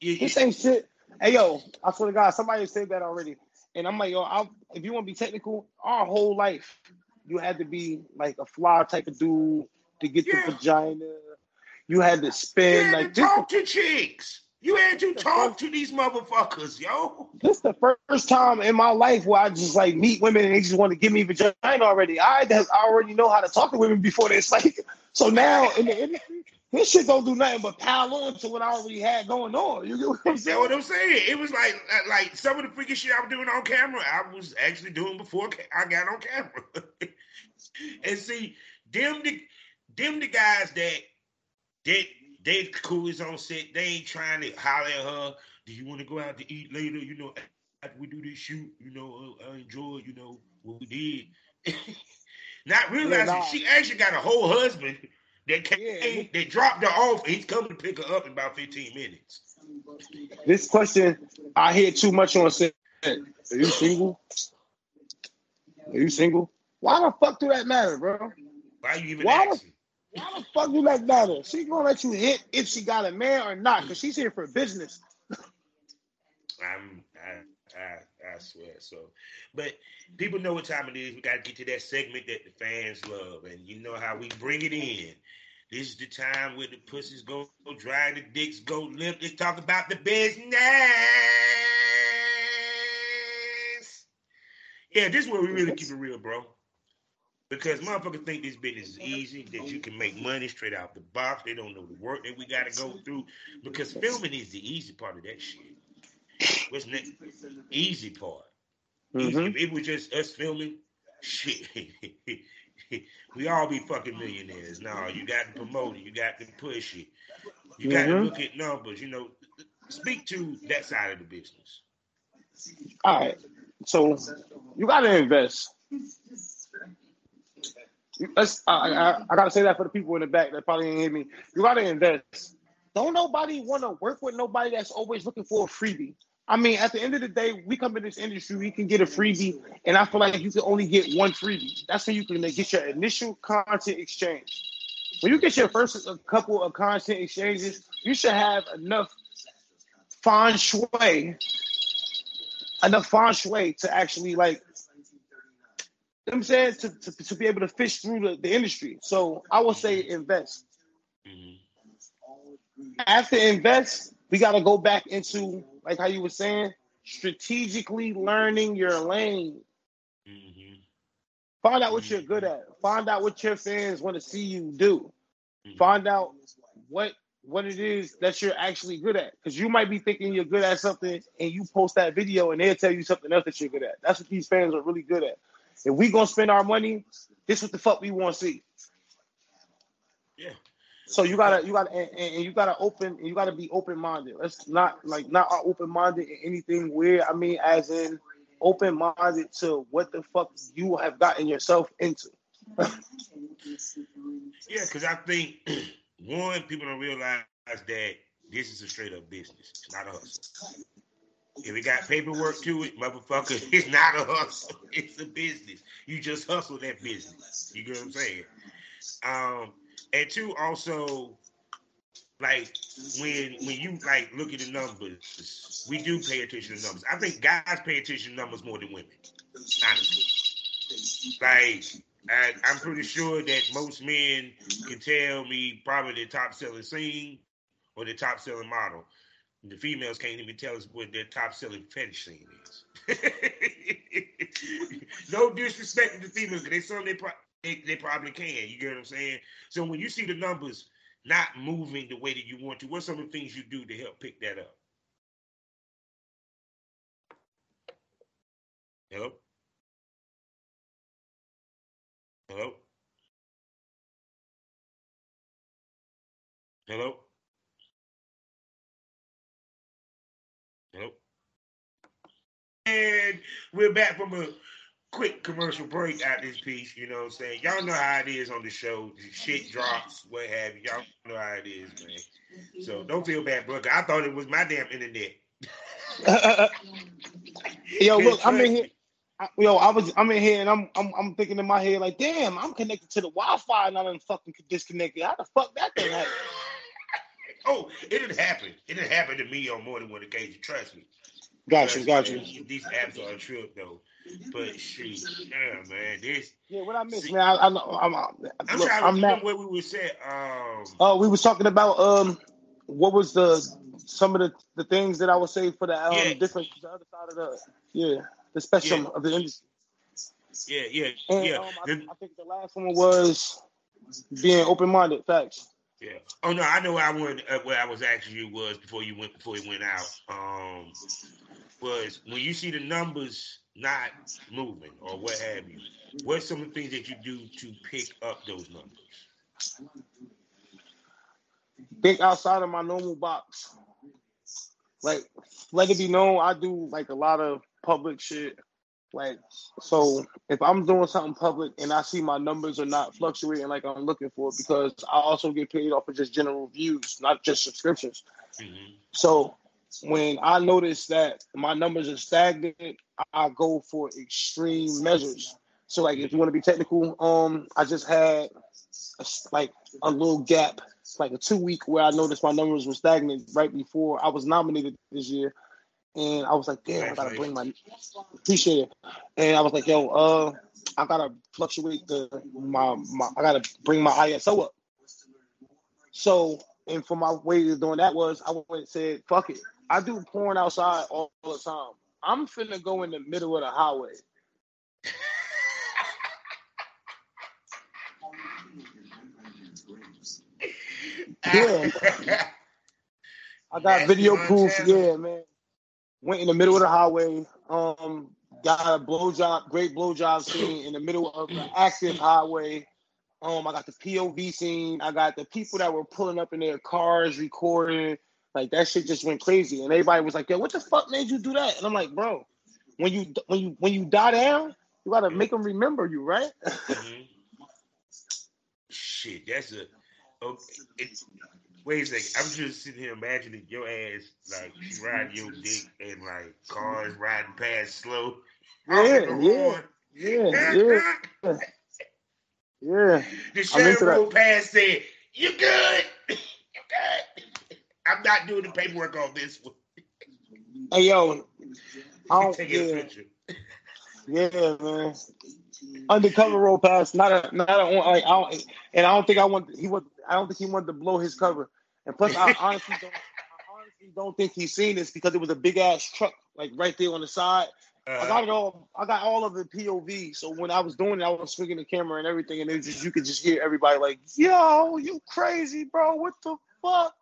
It- This it- ain't shit. Hey yo, I swear to God, somebody said that already, and I'm like, yo, i if you want to be technical, our whole life you had to be like a fly type of dude to get Yeah. the vagina. You had to you had like to this. talk to chicks. You had to talk to these motherfuckers, yo. This the first time in my life where I just like meet women and they just want to give me vagina already. I I already know how to talk to women before this. Like so now in the industry, this shit don't do nothing but pile on to what I already had going on. You get what I'm saying? what I'm saying. It was like like some of the freaky shit I was doing on camera, I was actually doing before I got on camera. and see, them the them the guys that that they cool is on set. They ain't trying to holler at her. Do you want to go out to eat later? You know, after we do this shoot, you know, uh, I enjoyed, you know, what we did. Not realizing nah. she actually got a whole husband that came, Yeah. that dropped her off. He's coming to pick her up in about 15 minutes. This question I hear too much on set. Are you single? Are you single? Why the fuck do that matter, bro? Why you even Why the- asking? Why the fuck do that matter? She gonna let you hit if she got a man or not, because she's here for business. I'm, I, I, I swear. So, but people know what time it is. We got to get to that segment that the fans love, and you know how we bring it in. This is the time where the pussies go, go dry, the dicks go limp. Let's talk about the business. Yeah, this is where we really keep it real, bro. Because motherfuckers think this business is easy, that you can make money straight out the box. They don't know the work that we got to go through. Because filming is the easy part of that shit. What's next? Easy part. Easy. Mhm. If it was just us filming, shit, we all be fucking millionaires. No, you got to promote it. You got to push it. You got to Mhm. look at numbers. You know, speak to that side of the business. All right. So you gotta invest. Let's, I, I, I gotta say that for the people in the back that probably didn't hear me. You gotta invest. Don't nobody want to work with nobody that's always looking for a freebie. I mean, at the end of the day, we come in this industry, we can get a freebie, and I feel like you can only get one freebie. That's when you can get your initial content exchange. when you get your first couple of content exchanges, you should have enough feng shui, enough feng shui to actually like you know I'm saying to, to, to be able to fish through the, the industry. So I would say invest. Mm-hmm. After invest, we got to go back into like how you were saying, strategically learning your lane. Mm-hmm. Find out what you're good at. Find out what your fans want to see you do. Mm-hmm. Find out what what it is that you're actually good at. Because you might be thinking you're good at something and you post that video and they'll tell you something else that you're good at. That's what these fans are really good at. If we gonna spend our money, this is what the fuck we want to see. So you gotta, you gotta, and, and you gotta open, you gotta be open minded. Let's not like not open minded in anything weird. I mean, as in open minded to what the fuck you have gotten yourself into. yeah, because I think one, people don't realize that this is a straight up business. It's not a hustle. If it got paperwork to it, motherfucker, it's not a hustle. It's a business. You just hustle that business. You get what I'm saying? Um, and two, also, like when when you like look at the numbers, we do pay attention to numbers. I think guys pay attention to numbers more than women. Honestly, like I, am pretty sure that most men can tell me probably the top selling scene or the top selling model. The females can't even tell us what their top selling fetish scene is. no disrespect to the females, they some they, pro- they, they probably can. You get what I'm saying? So when you see the numbers not moving the way that you want to, what's some of the things you do to help pick that up? Hello? Hello? Hello? Hello? And we're back from a quick commercial break at this piece. You know what I'm saying? Y'all know how it is on the show. Shit drops, what have you. Y'all know how it is, man. So don't feel bad, bro. I thought it was my damn internet. Yo, look, I'm in here. I, yo, I was I'm in here and I'm, I'm I'm thinking in my head like, damn, I'm connected to the Wi-Fi and I'm fucking disconnected. How the fuck that thing happen? oh, it didn't happen. It didn't happen to me on more than one occasion. Trust me. Got you, got you. These apps are a trip though. But shit, yeah, man, this. Yeah, what I missed, see, man. I, I. I'm, I'm, I'm look, trying to I'm remember not, what we were saying. Um, oh, we was talking about um, what was the some of the, the things that I would say for the um yeah. different the other side of the yeah the spectrum yeah. of the industry. Yeah, yeah, and, yeah. Um, I, I, think the last one was being open minded. Facts. Yeah. Oh no, I know I went. Uh, where I was asking you was before you went before you went out. Um, was when you see the numbers not moving or what have you. What's some of the things that you do to pick up those numbers? Think outside of my normal box. Like, let it be known, I do like a lot of public shit. Like, so if I'm doing something public and I see my numbers are not fluctuating like I'm looking for, because I also get paid off of just general views, not just subscriptions. Mm-hmm. So when I notice that my numbers are stagnant, I go for extreme measures. So, like, if you want to be technical, um, I just had a, like a little gap, like a two week where I noticed my numbers were stagnant right before I was nominated this year and I was like, damn, I gotta bring my appreciate it. And I was like, yo, uh, I gotta fluctuate the my my I gotta bring my ISO up. So, and for my way of doing that was I went and said, fuck it. I do porn outside all the time. I'm finna go in the middle of the highway. yeah. I got video proof. Yeah, man went in the middle of the highway. Um, got a blowjob, great blowjob scene in the middle of the active highway. Um, I got the POV scene. I got the people that were pulling up in their cars recording. Like that shit just went crazy, and everybody was like, "Yo, what the fuck made you do that?" And I'm like, "Bro, when you when you when you die down, you gotta make them remember you, right?" mm-hmm. Shit, that's a okay. It's, Wait a second. I'm just sitting here imagining your ass like riding your dick and like cars riding past slow. Yeah, yeah, yeah, yeah. Yeah. The sheriff past said, You good? you good? I'm not doing the paperwork on this one. Hey yo, I don't, take yeah. a picture. Yeah, man. Undercover roll pass, not a not a like I don't, and I don't think I want he would I don't think he wanted to blow his cover. And plus I honestly don't I honestly don't think he's seen this because it was a big ass truck like right there on the side. Uh, I got it all. I got all of the POV. So when I was doing it, I was swinging the camera and everything, and it was just you could just hear everybody like, "Yo, you crazy, bro? What the fuck?"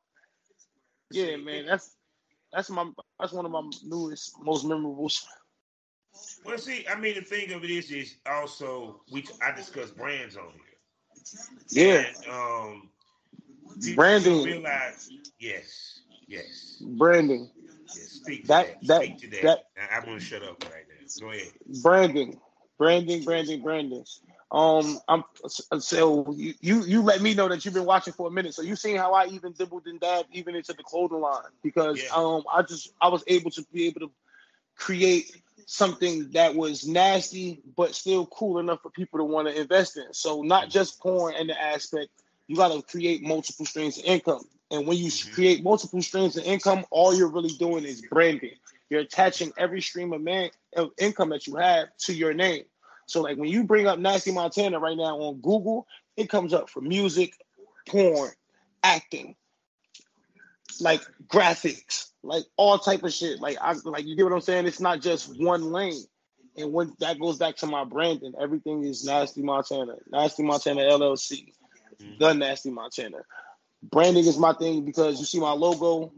Yeah, man. That's that's my that's one of my newest, most memorable. Well, see, I mean, the thing of it is, is also we I discuss brands on here. Yeah. And, um, branding. Realize, yes, yes. Branding. Yes, speak that, that. Speak to that. that. I'm gonna shut up right now. Go ahead. Branding, branding, branding, branding. Um, I'm so you, you you let me know that you've been watching for a minute. So you seen how I even dibbled and dabbed even into the clothing line because yeah. um I just I was able to be able to create something that was nasty but still cool enough for people to want to invest in. So not just porn and the aspect, you got to create multiple streams of income. And when you mm-hmm. create multiple streams of income, all you're really doing is branding. You're attaching every stream of man of income that you have to your name. So like when you bring up Nasty Montana right now on Google, it comes up for music, porn, acting, like graphics, like all type of shit. Like I like you get what I'm saying? It's not just one lane. And when that goes back to my branding, everything is Nasty Montana, Nasty Montana LLC, mm-hmm. the Nasty Montana. Branding is my thing because you see my logo,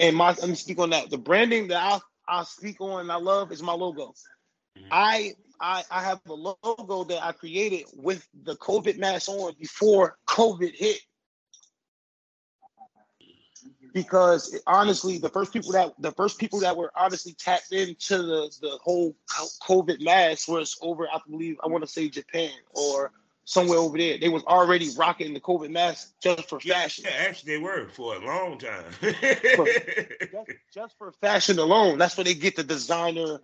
and my let me speak on that. The branding that I I speak on and I love is my logo. Mm-hmm. I I, I have a logo that I created with the COVID mask on before COVID hit. Because it, honestly, the first people that the first people that were honestly tapped into the, the whole COVID mask was over, I believe, I want to say Japan or somewhere over there. They was already rocking the COVID mask just for fashion. Yeah, actually, they were for a long time. just, just, for fashion alone, that's where they get the designer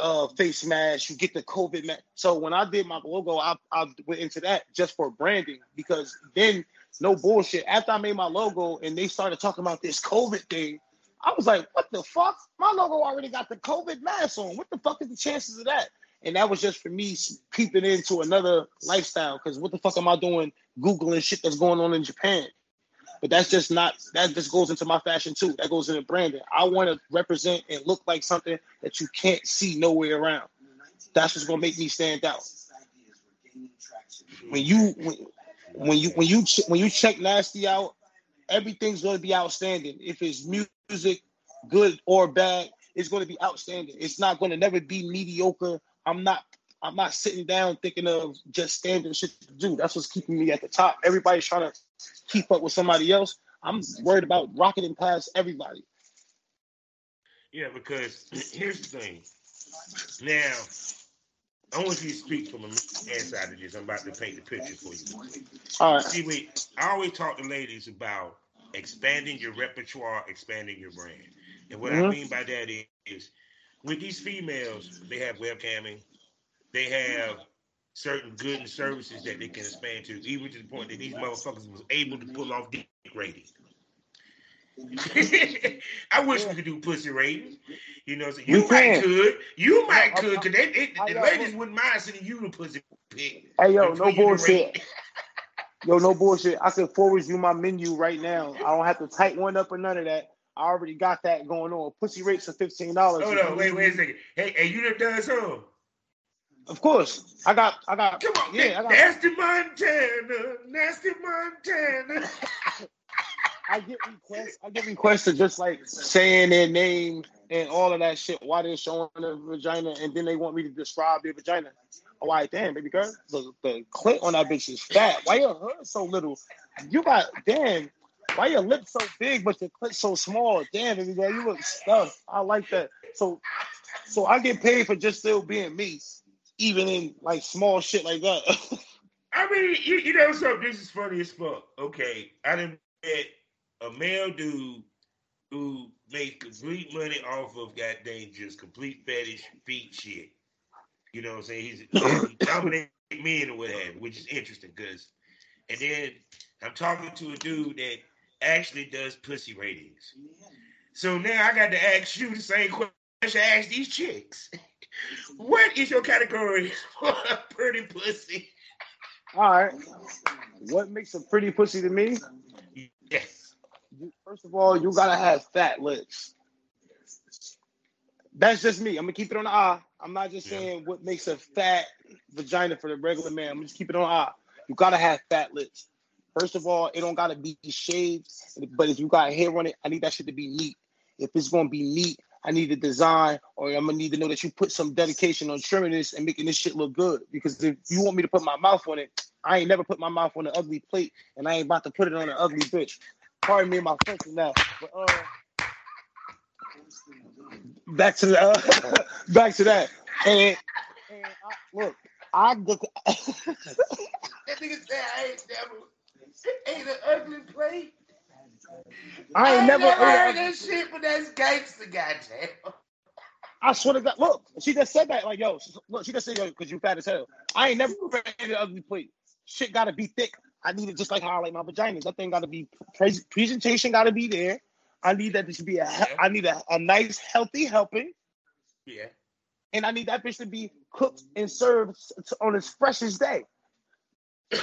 uh, face mask, you get the COVID mask. So when I did my logo, I, I went into that just for branding because then no bullshit. After I made my logo and they started talking about this COVID thing, I was like, what the fuck? My logo already got the COVID mask on. What the fuck is the chances of that? And that was just for me peeping into another lifestyle. Because what the fuck am I doing Googling shit that's going on in Japan? But that's just not that just goes into my fashion too. That goes into branding. I want to represent and look like something that you can't see nowhere around. That's what's gonna make me stand out. When you when, when you when you when you check nasty out, everything's gonna be outstanding. If it's music, good or bad, it's gonna be outstanding. It's not gonna never be mediocre. I'm not I'm not sitting down thinking of just standard shit to do. That's what's keeping me at the top. Everybody's trying to keep up with somebody else. I'm worried about rocketing past everybody. Yeah, because here's the thing. Now, I want you to speak from a inside of this. I'm about to paint the picture for you. All right. See, we I always talk to ladies about expanding your repertoire, expanding your brand. And what mm-hmm. I mean by that is, is with these females, they have webcamming, they have certain goods and services that they can expand to, even to the point that these motherfuckers was able to pull off dick rating. I wish we could do pussy rating. You know, so you we might can. could. You might yeah, could, because the ladies wouldn't mind sending you the pussy pic. Hey, yo, no bullshit. yo, no bullshit. I can forward you my menu right now. I don't have to type one up or none of that. I already got that going on. Pussy rates are fifteen dollars. Hold on, wait, wait a second. Hey, hey, you done done some? Of course, I got, I got. Come on, yeah, I got, nasty Montana, nasty Montana. I get requests. I get requests to just like saying their name and all of that shit. Why they're showing their vagina, and then they want me to describe their vagina. Oh, why, damn, baby girl, the, the clit on that bitch is fat. Why your hood so little? You got damn. Why your lips so big but your clit so small? Damn, baby girl, you look stuffed. I like that. So, so I get paid for just still being me even in like small shit like that. I mean, you, you know something? This is funny as fuck. Okay, I didn't met a male dude who made complete money off of goddamn just complete fetish feet shit. You know what I'm saying? He's he dominate men or what have you, which is interesting because and then I'm talking to a dude that actually does pussy ratings. So now I got to ask you the same question I ask these chicks. What is your category for a pretty pussy? All right. What makes a pretty pussy to me? Yes. First of all, you gotta have fat lips. That's just me. I'm gonna keep it on the eye. I'm not just Yeah. saying what makes a fat vagina for the regular man. I'm just keep it on the eye. You gotta have fat lips. First of all, it don't gotta be shaved, but if you got hair on it, I need that shit to be neat. If it's gonna be neat, I need the design, or I'm gonna need to know that you put some dedication on trimming this and making this shit look good. Because if you want me to put my mouth on it, I ain't never put my mouth on an ugly plate, and I ain't about to put it on an ugly bitch. Pardon me, my French now. But uh, back to the uh, back to that. And, and I, look, I look. That nigga said I ain't never ate an ugly plate. I ain't never. heard that shit, but that's gangster, goddamn. I swear to God, look, she just said that. Like, yo, look, she just said, yo, because you fat as hell. I ain't never ate an ugly plate. Shit gotta be thick. I need it just like how I like my vaginas. That thing gotta be pre- presentation. Gotta be there. I need that to be a. he- I need a, a nice, healthy helping, Yeah. and I need that bitch to be cooked and served on its freshest day.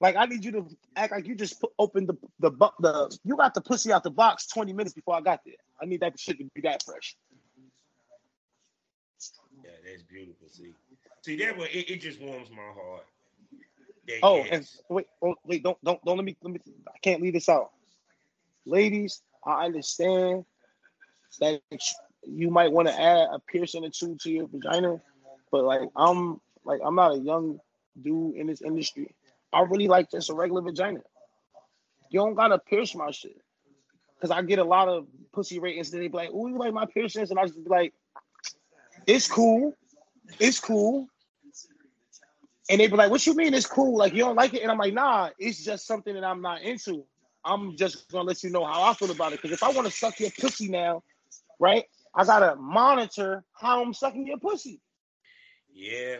Like I need you to act like you just put, opened the the bu- the you got the pussy out the box twenty minutes before I got there. I need that shit to be that fresh. Yeah, that's beautiful. See, see that way it, it just warms my heart. That, Oh, yes. and wait, oh, wait, don't don't don't let me let me. I can't leave this out, ladies. I understand that you might want to add a piercing or two to your vagina, but like I'm like I'm not a young dude in this industry. I really like just a regular vagina. You don't gotta pierce my shit. Cause I get a lot of pussy ratings and they be like, oh, you like my piercings? And I just be like, it's cool. It's cool. And they be like, what you mean it's cool? Like you don't like it? And I'm like, nah, it's just something that I'm not into. I'm just gonna let you know how I feel about it. Cause if I want to suck your pussy now, right? I gotta monitor how I'm sucking your pussy. Yeah,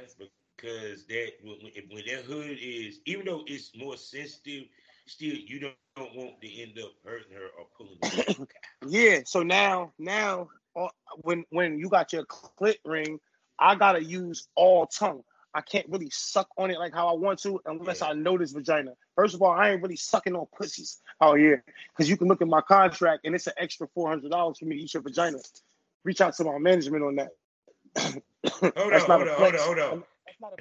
because that when, that hood is, even though it's more sensitive, still you don't, don't want to end up hurting her or pulling her. Yeah. So now, now, uh, when when you got your clit ring, I gotta use all tongue. I can't really suck on it like how I want to unless Yeah. I know this vagina. First of all, I ain't really sucking on pussies out here because you can look at my contract and it's an extra four hundred dollars for me to eat your vagina. Reach out to my management on that. Hold on, That's not hold on, hold on, hold on.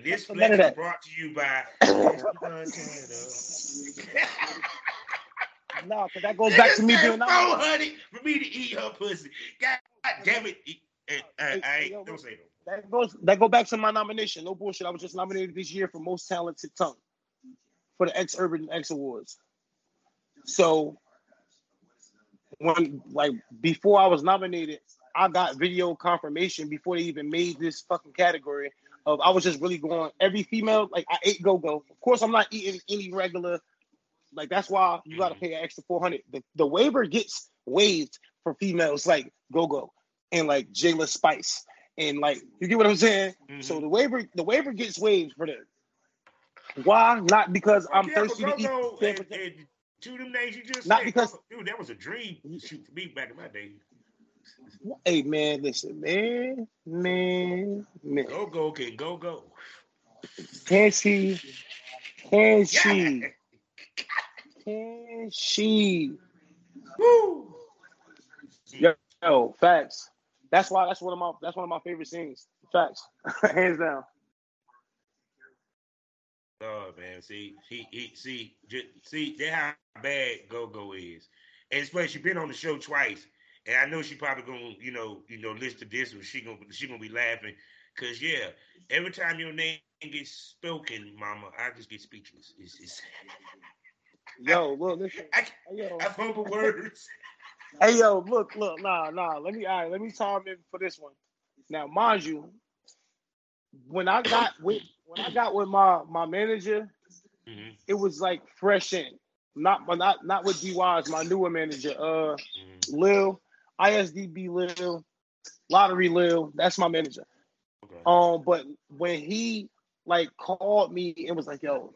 This flex for none flex of is brought to you by. No, because that goes back to me being not. hundred for me to eat her pussy. God damn it! Eh, eh, I, Hey, yo, ain't don't say no. That goes that go back to my nomination. No bullshit. I was just nominated this year for most talented tongue for the X Urban X Awards. So when like before I was nominated, I got video confirmation before they even made this fucking category of I was just really going every female like I ate go go. Of course, I'm not eating any regular. Like that's why you got to pay an extra four hundred. The, the waiver gets waived for females like go go and like Jayla Spice and like you get what I'm saying. So Mhm. the waiver the waiver gets waived for that. Why? Not because I'm Yeah, thirsty to eat. And, and two them names you just Not said, because- dude, that was a dream shoot for me back in my day. Hey man, listen, man, man, man. Go go can go go. Can she? Can she? Can she? Woo. Yo, facts. That's why. That's one of my. That's one of my favorite scenes. Facts, hands down. Oh man, see, he, he see, just, see, that how bad Go Go is, and especially been on the show twice, and I know she probably gonna, you know, you know, listen to this, and she gonna, she gonna be laughing, cause yeah, every time your name gets spoken, Mama, I just get speechless. It's, it's Yo, look, listen. I, yo, I fumble words. hey, yo, look, look, nah, nah. Let me, all right, let me time in for this one. Now, mind you, when I got with when I got with my my manager, Mhm, it was like fresh in. Not but not not with D Wise's my newer manager, uh mhm. Lil, ISDB Lil, Lottery Lil. That's my manager. Okay. Um, but when he like called me and was like, "Yo,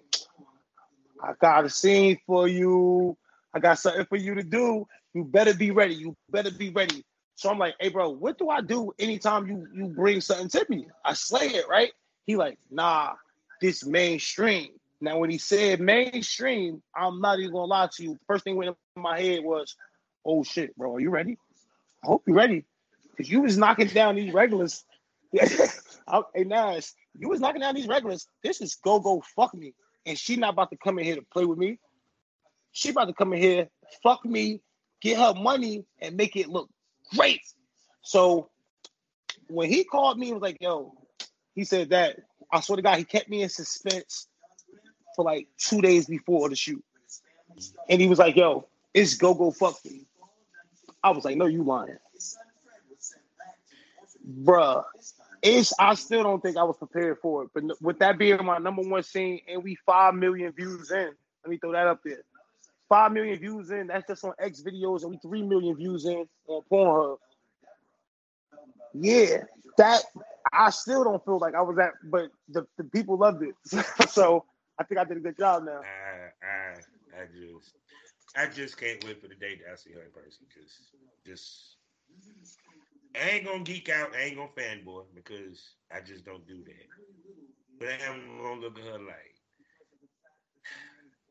I got a scene for you. I got something for you to do. You better be ready. You better be ready." So I'm like, "Hey, bro, what do I do anytime you you bring something to me? I slay it, right?" He like, "Nah, this mainstream." Now, when he said mainstream, I'm not even gonna lie to you. First thing went in my head was, "Oh shit, bro, are you ready? I hope you're ready, because you was knocking down these regulars." Hey Nas, you was knocking down these regulars. This is go go fuck me, and she not about to come in here to play with me. She about to come in here, fuck me, get her money, and make it look great. So when he called me, he was like, "Yo," he said that. I swear to God, he kept me in suspense for like two days before the shoot, and he was like, "Yo, it's go go fuck me." I was like, "No, you lying." Bruh, it's I still don't think I was prepared for it. But with that being my number one scene, and we five million views in, let me throw that up there. Five million views in. That's just on XVideos, and we three million views in on Pornhub. Yeah, that I still don't feel like I was at, but the, the people loved it. so I think I did a good job now. I, I, just, I just can't wait for the day that I see her in person. Cause just, I ain't gonna geek out. I ain't gonna fanboy because I just don't do that. But I am gonna look at her like,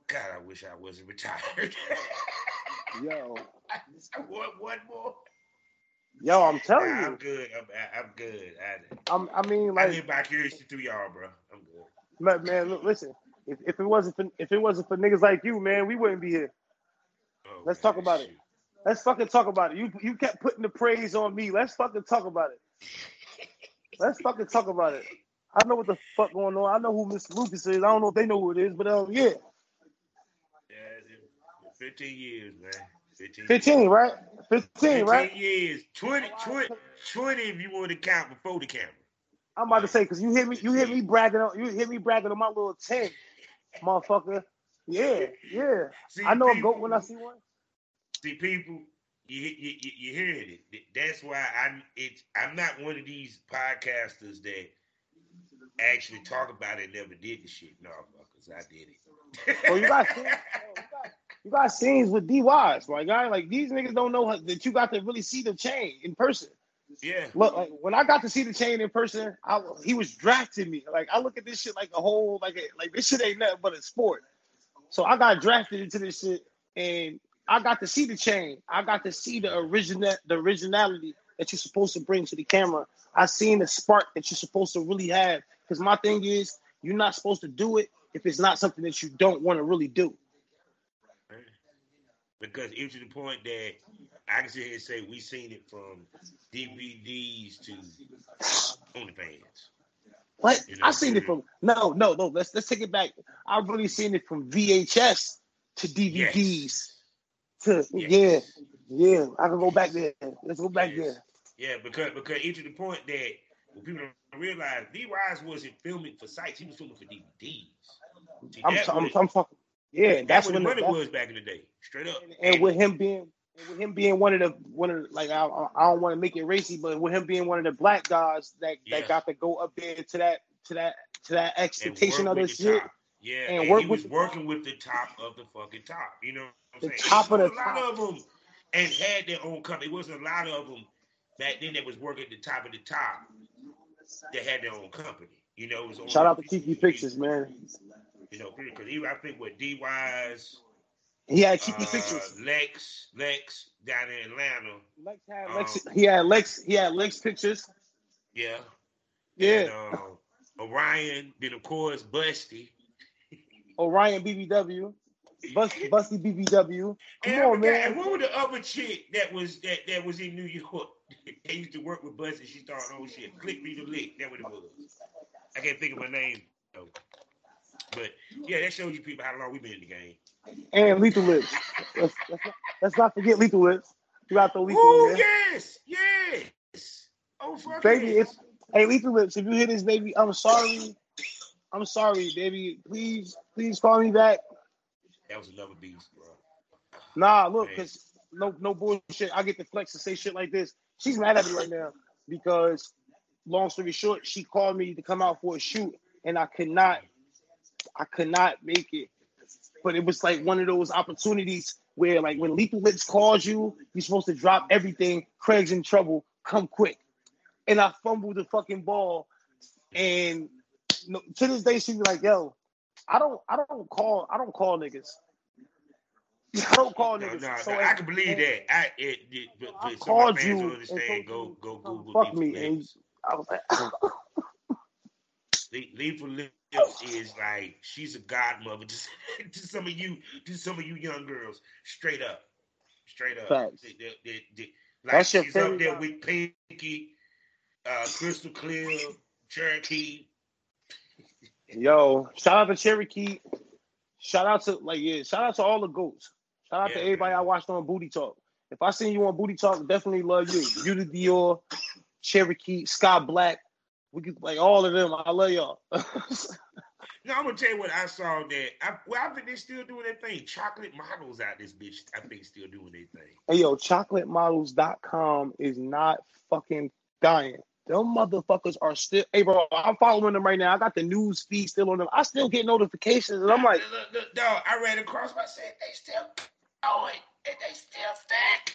God, I wish I wasn't retired. Yo, I want one more. yo, I'm telling Nah, I'm good. I'm, I- I'm good. I, I'm, I mean, I like, live vicariously through y'all, bro. I'm good. man, man, look, listen. If, if it wasn't for if it wasn't for niggas like you, man, we wouldn't be here. Oh, Let's man, talk about it. Let's fucking talk about it. You you kept putting the praise on me. Let's fucking talk about it. Let's fucking talk about it. I know what the fuck going on. I know who Miss Lucas is. I don't know if they know who it is, but um, yeah, Yeah, 15 years, man. 15. 15, right? 15, 15 right? years. 20, 20, 20 if you want to count before the camera. I'm about to say because you hear me, you hear me bragging on, you hear me bragging on my little 10, motherfucker. Yeah, yeah. See, I know a goat when I see one. See, people, you you you, you hearing it. That's why I'm it's I'm not one of these podcasters that actually talk about it never did the shit. No, fuckers, I did it. Well, you got scenes, yo, you got, scenes with D Wise, like guy, like these niggas don't know how, that you got to really see the chain in person. yeah. Look, like when I got to see the chain in person, I, he was drafting me. Like I look at this shit like a whole, like a, like this shit ain't nothing but a sport. So I got drafted into this shit, and I got to see the chain. I got to see the original, the originality that you're supposed to bring to the camera. I seen the spark that you're supposed to really have. Because my thing is, you're not supposed to do it if it's not something that you don't want to really do. Because even to the point that I can sit here and say we seen it from DVDs to OnlyFans. What? You know, I seen it from no, no, no. Let's let's take it back. I've really seen it from VHS to DVDs Yes. to Yes. yeah, yeah. I can go back there. Let's go back Yes. there. Yeah, because because even to the point that when people don't realize D Wise wasn't filming for sites, he was filming for DVDs. See, I'm, that's I'm, I'm fucking yeah. that's That's what when the money was back in the day. Straight up. and with him being and with him being one of the one of the, like I, I don't want to make it racy, but with him being one of the black guys that Yeah. that got to go up there to that to that to that expectation of this shit. top. Yeah, and and, work he with was the working with the top of the fucking top. You know what I'm The saying? top of the a lot top. of them and had their own company. It wasn't a lot of them back then that was working at the top of the top that had their own company. You know, it was Shout out to Kiki Pictures, man. You know, because even I think with D Wise, He had Kiki uh, Pictures. Lex, Lex down in Atlanta. Lex had um, Lex. He had Lex. He had Lex Pictures. Yeah. Yeah. And, uh, Orion, then of course Busty. Orion BBW. Bust, Busty BBW. Come And on, man. And what was the other chick that was that, that was in New York? they used to work with Busty. She started oh shit. Click me the lick. That what it was. I can't think of her name though. But yeah, that shows you people how long we've been in the game. And Lethal Lips. Let's, let's, not, let's not forget Lethal Lips. You got the Lethal Oh in there. yes, yes. Oh fuck Baby, yes. it's hey Lethal Lips. If you hear this, baby, I'm sorry. I'm sorry, baby. Please, please call me back. that was another beast, bro. Nah, look, Man. cause no, no bullshit. I get the flex to say shit like this. She's mad at me right now because long story short, she called me to come out for a shoot, and I could not, I could not make it. But it was like one of those opportunities where, like, when Lethal Lips calls you, you're supposed to drop everything. Craig's in trouble. Come quick. And I fumbled the fucking ball, and to this day, she's like, "Yo, I don't, I don't call, I don't call niggas." I don't call niggas. No, no, so no, I can believe that. I it, it but, I so called you and understand. Go go Google fuck me, and. I was like, Le- Lethal is like she's a godmother to, to some of you to some of you young girls. Straight up, straight up. Facts. They- they- they- like That's she's up there with Pinky, uh, Crystal Clear, Cherokee. Yo, shout out to Cherokee. Shout out to like yeah, shout out to all the goats. Shout out to Yeah, everybody man. I watched on Booty Talk. If I seen you on Booty Talk, definitely love you. You the Dior, Cherokee, Scott Black. We could like all of them. I love y'all. No, I'm gonna tell you what I saw that. I, well, I think they're still doing their thing. Chocolate models out this bitch. I think still doing their thing. hey yo, chocolatemodels.com is not fucking dying. Them motherfuckers are still hey bro, I'm following them right now. I got the news feed still on them. I still get notifications and I'm like, look, look, dog, I ran across. I said they still going and they still stack.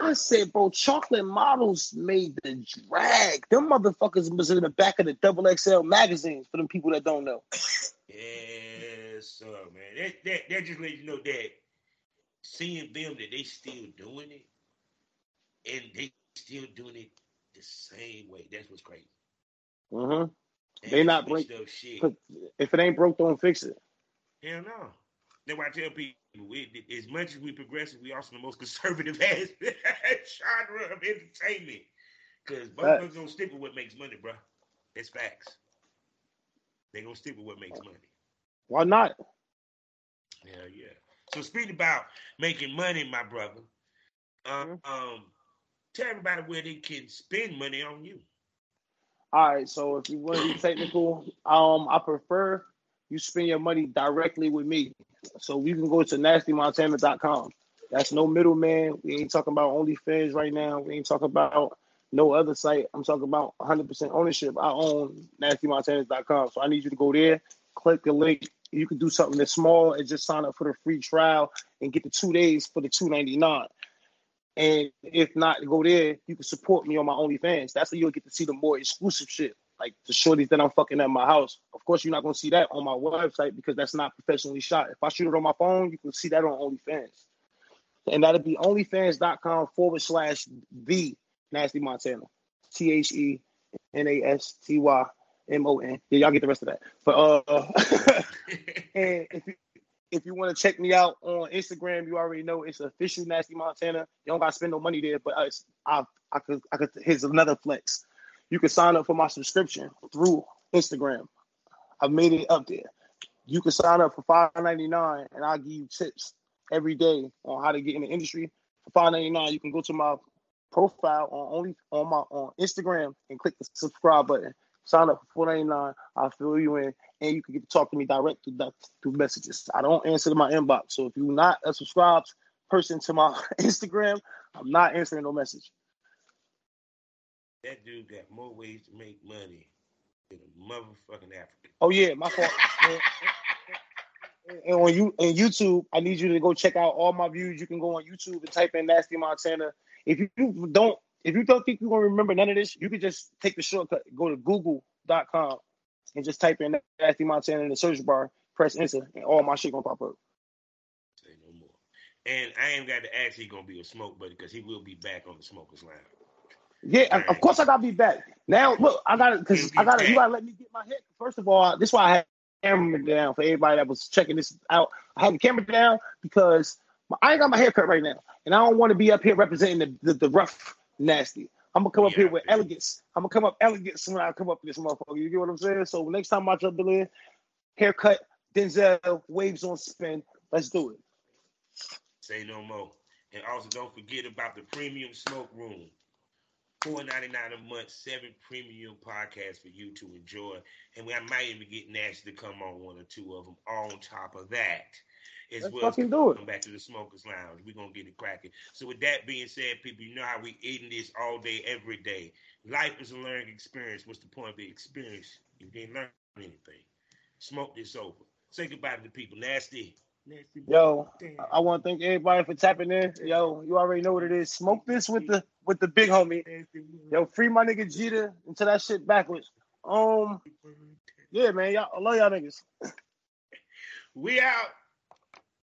I said, bro, chocolate models made the drag. Them motherfuckers was in the back of the double XL magazines for them people that don't know. Yes, sir, man. That that that just let you know that seeing them that they still doing it and they still doing it the same way. That's what's crazy. Mm-hmm. And They not break-. If it ain't broke, don't fix it. Hell no. That's why I tell people, we, as much as we progressive, we also the most conservative ass genre of entertainment. Because motherfuckers gonna stick with what makes money, bro. That's facts. They gonna stick with what makes money. Why not? Hell yeah. So speaking about making money, my brother, um, Mm-hmm. um, tell everybody where they can spend money on you. All right, so if you want to be technical, um, I prefer you spend your money directly with me. So you can go to nastymontana.com. That's no middleman. We ain't talking about OnlyFans right now. We ain't talking about no other site. I'm talking about 100% ownership. I own nastymontana.com. So I need you to go there, click the link. You can do something that's small and just sign up for the free trial and get the two days for the 299. And if not, go there. You can support me on my OnlyFans. That's where you'll get to see the more exclusive shit, like the shorties that I'm fucking at my house. Of course, you're not gonna see that on my website because that's not professionally shot. If I shoot it on my phone, you can see that on OnlyFans. And that'll be onlyfans.com forward slash the Nasty Montana. T H E N A S T Y M O N. Yeah, y'all get the rest of that. But uh and if you if you want to check me out on Instagram, you already know it's official Nasty Montana. You don't gotta spend no money there, but it's, I I could I could here's another flex. You can sign up for my subscription through Instagram. I've made it up there. You can sign up for five ninety nine, and I'll give you tips every day on how to get in the industry. For five ninety nine, you can go to my profile on only on my on Instagram and click the subscribe button. Sign up for four ninety nine. I'll fill you in, and you can get to talk to me direct through, through messages. I don't answer to my inbox, so if you're not a subscribed person to my Instagram, I'm not answering no message. That dude got more ways to make money than a motherfucking African. Oh yeah, my fault. and, on you and YouTube, I need you to go check out all my views. You can go on YouTube and type in Nasty Montana. If you don't, if you don't think you're gonna remember none of this, you can just take the shortcut. Go to Google.com and just type in Nasty Montana in the search bar. Press enter, and all my shit gonna pop up. Say no more. And I ain't got to ask he gonna be a smoke buddy because he will be back on the smokers lounge. Yeah, of- of course I gotta be back. Now look, I gotta because I gotta you gotta let me get my head. First of all, this is why I had the camera down for everybody that was checking this out. I had the camera down because my- I ain't got my hair cut right now, and I don't want to be up here representing the, the, the rough nasty. I'm gonna come up Yeah, here with elegance. I'm gonna come up elegance when I come up to this motherfucker. You get what I'm saying? So next time I jump in, haircut, Denzel, waves on spin. Let's do it. Say no more. And also don't forget about the premium smoke room. Four ninety nine a month, seven premium podcasts for you to enjoy. And we I might even get Nash to come on one or two of them on top of that. as Let's well. fucking do it. Come back to the smokers lounge. We're gonna get it cracking. So with that being said, people, you know how we eating this all day, every day. Life is a learning experience. What's the point of the experience? You didn't learn anything. Smoke this over. Say goodbye to the people. Nasty. Yo. I want to thank everybody for tapping in. Yo, you already know what it is. Smoke this with the with the big homie. Yo, free my nigga Jeter until that shit backwards. Um, yeah, man, y'all, I love y'all niggas. We out.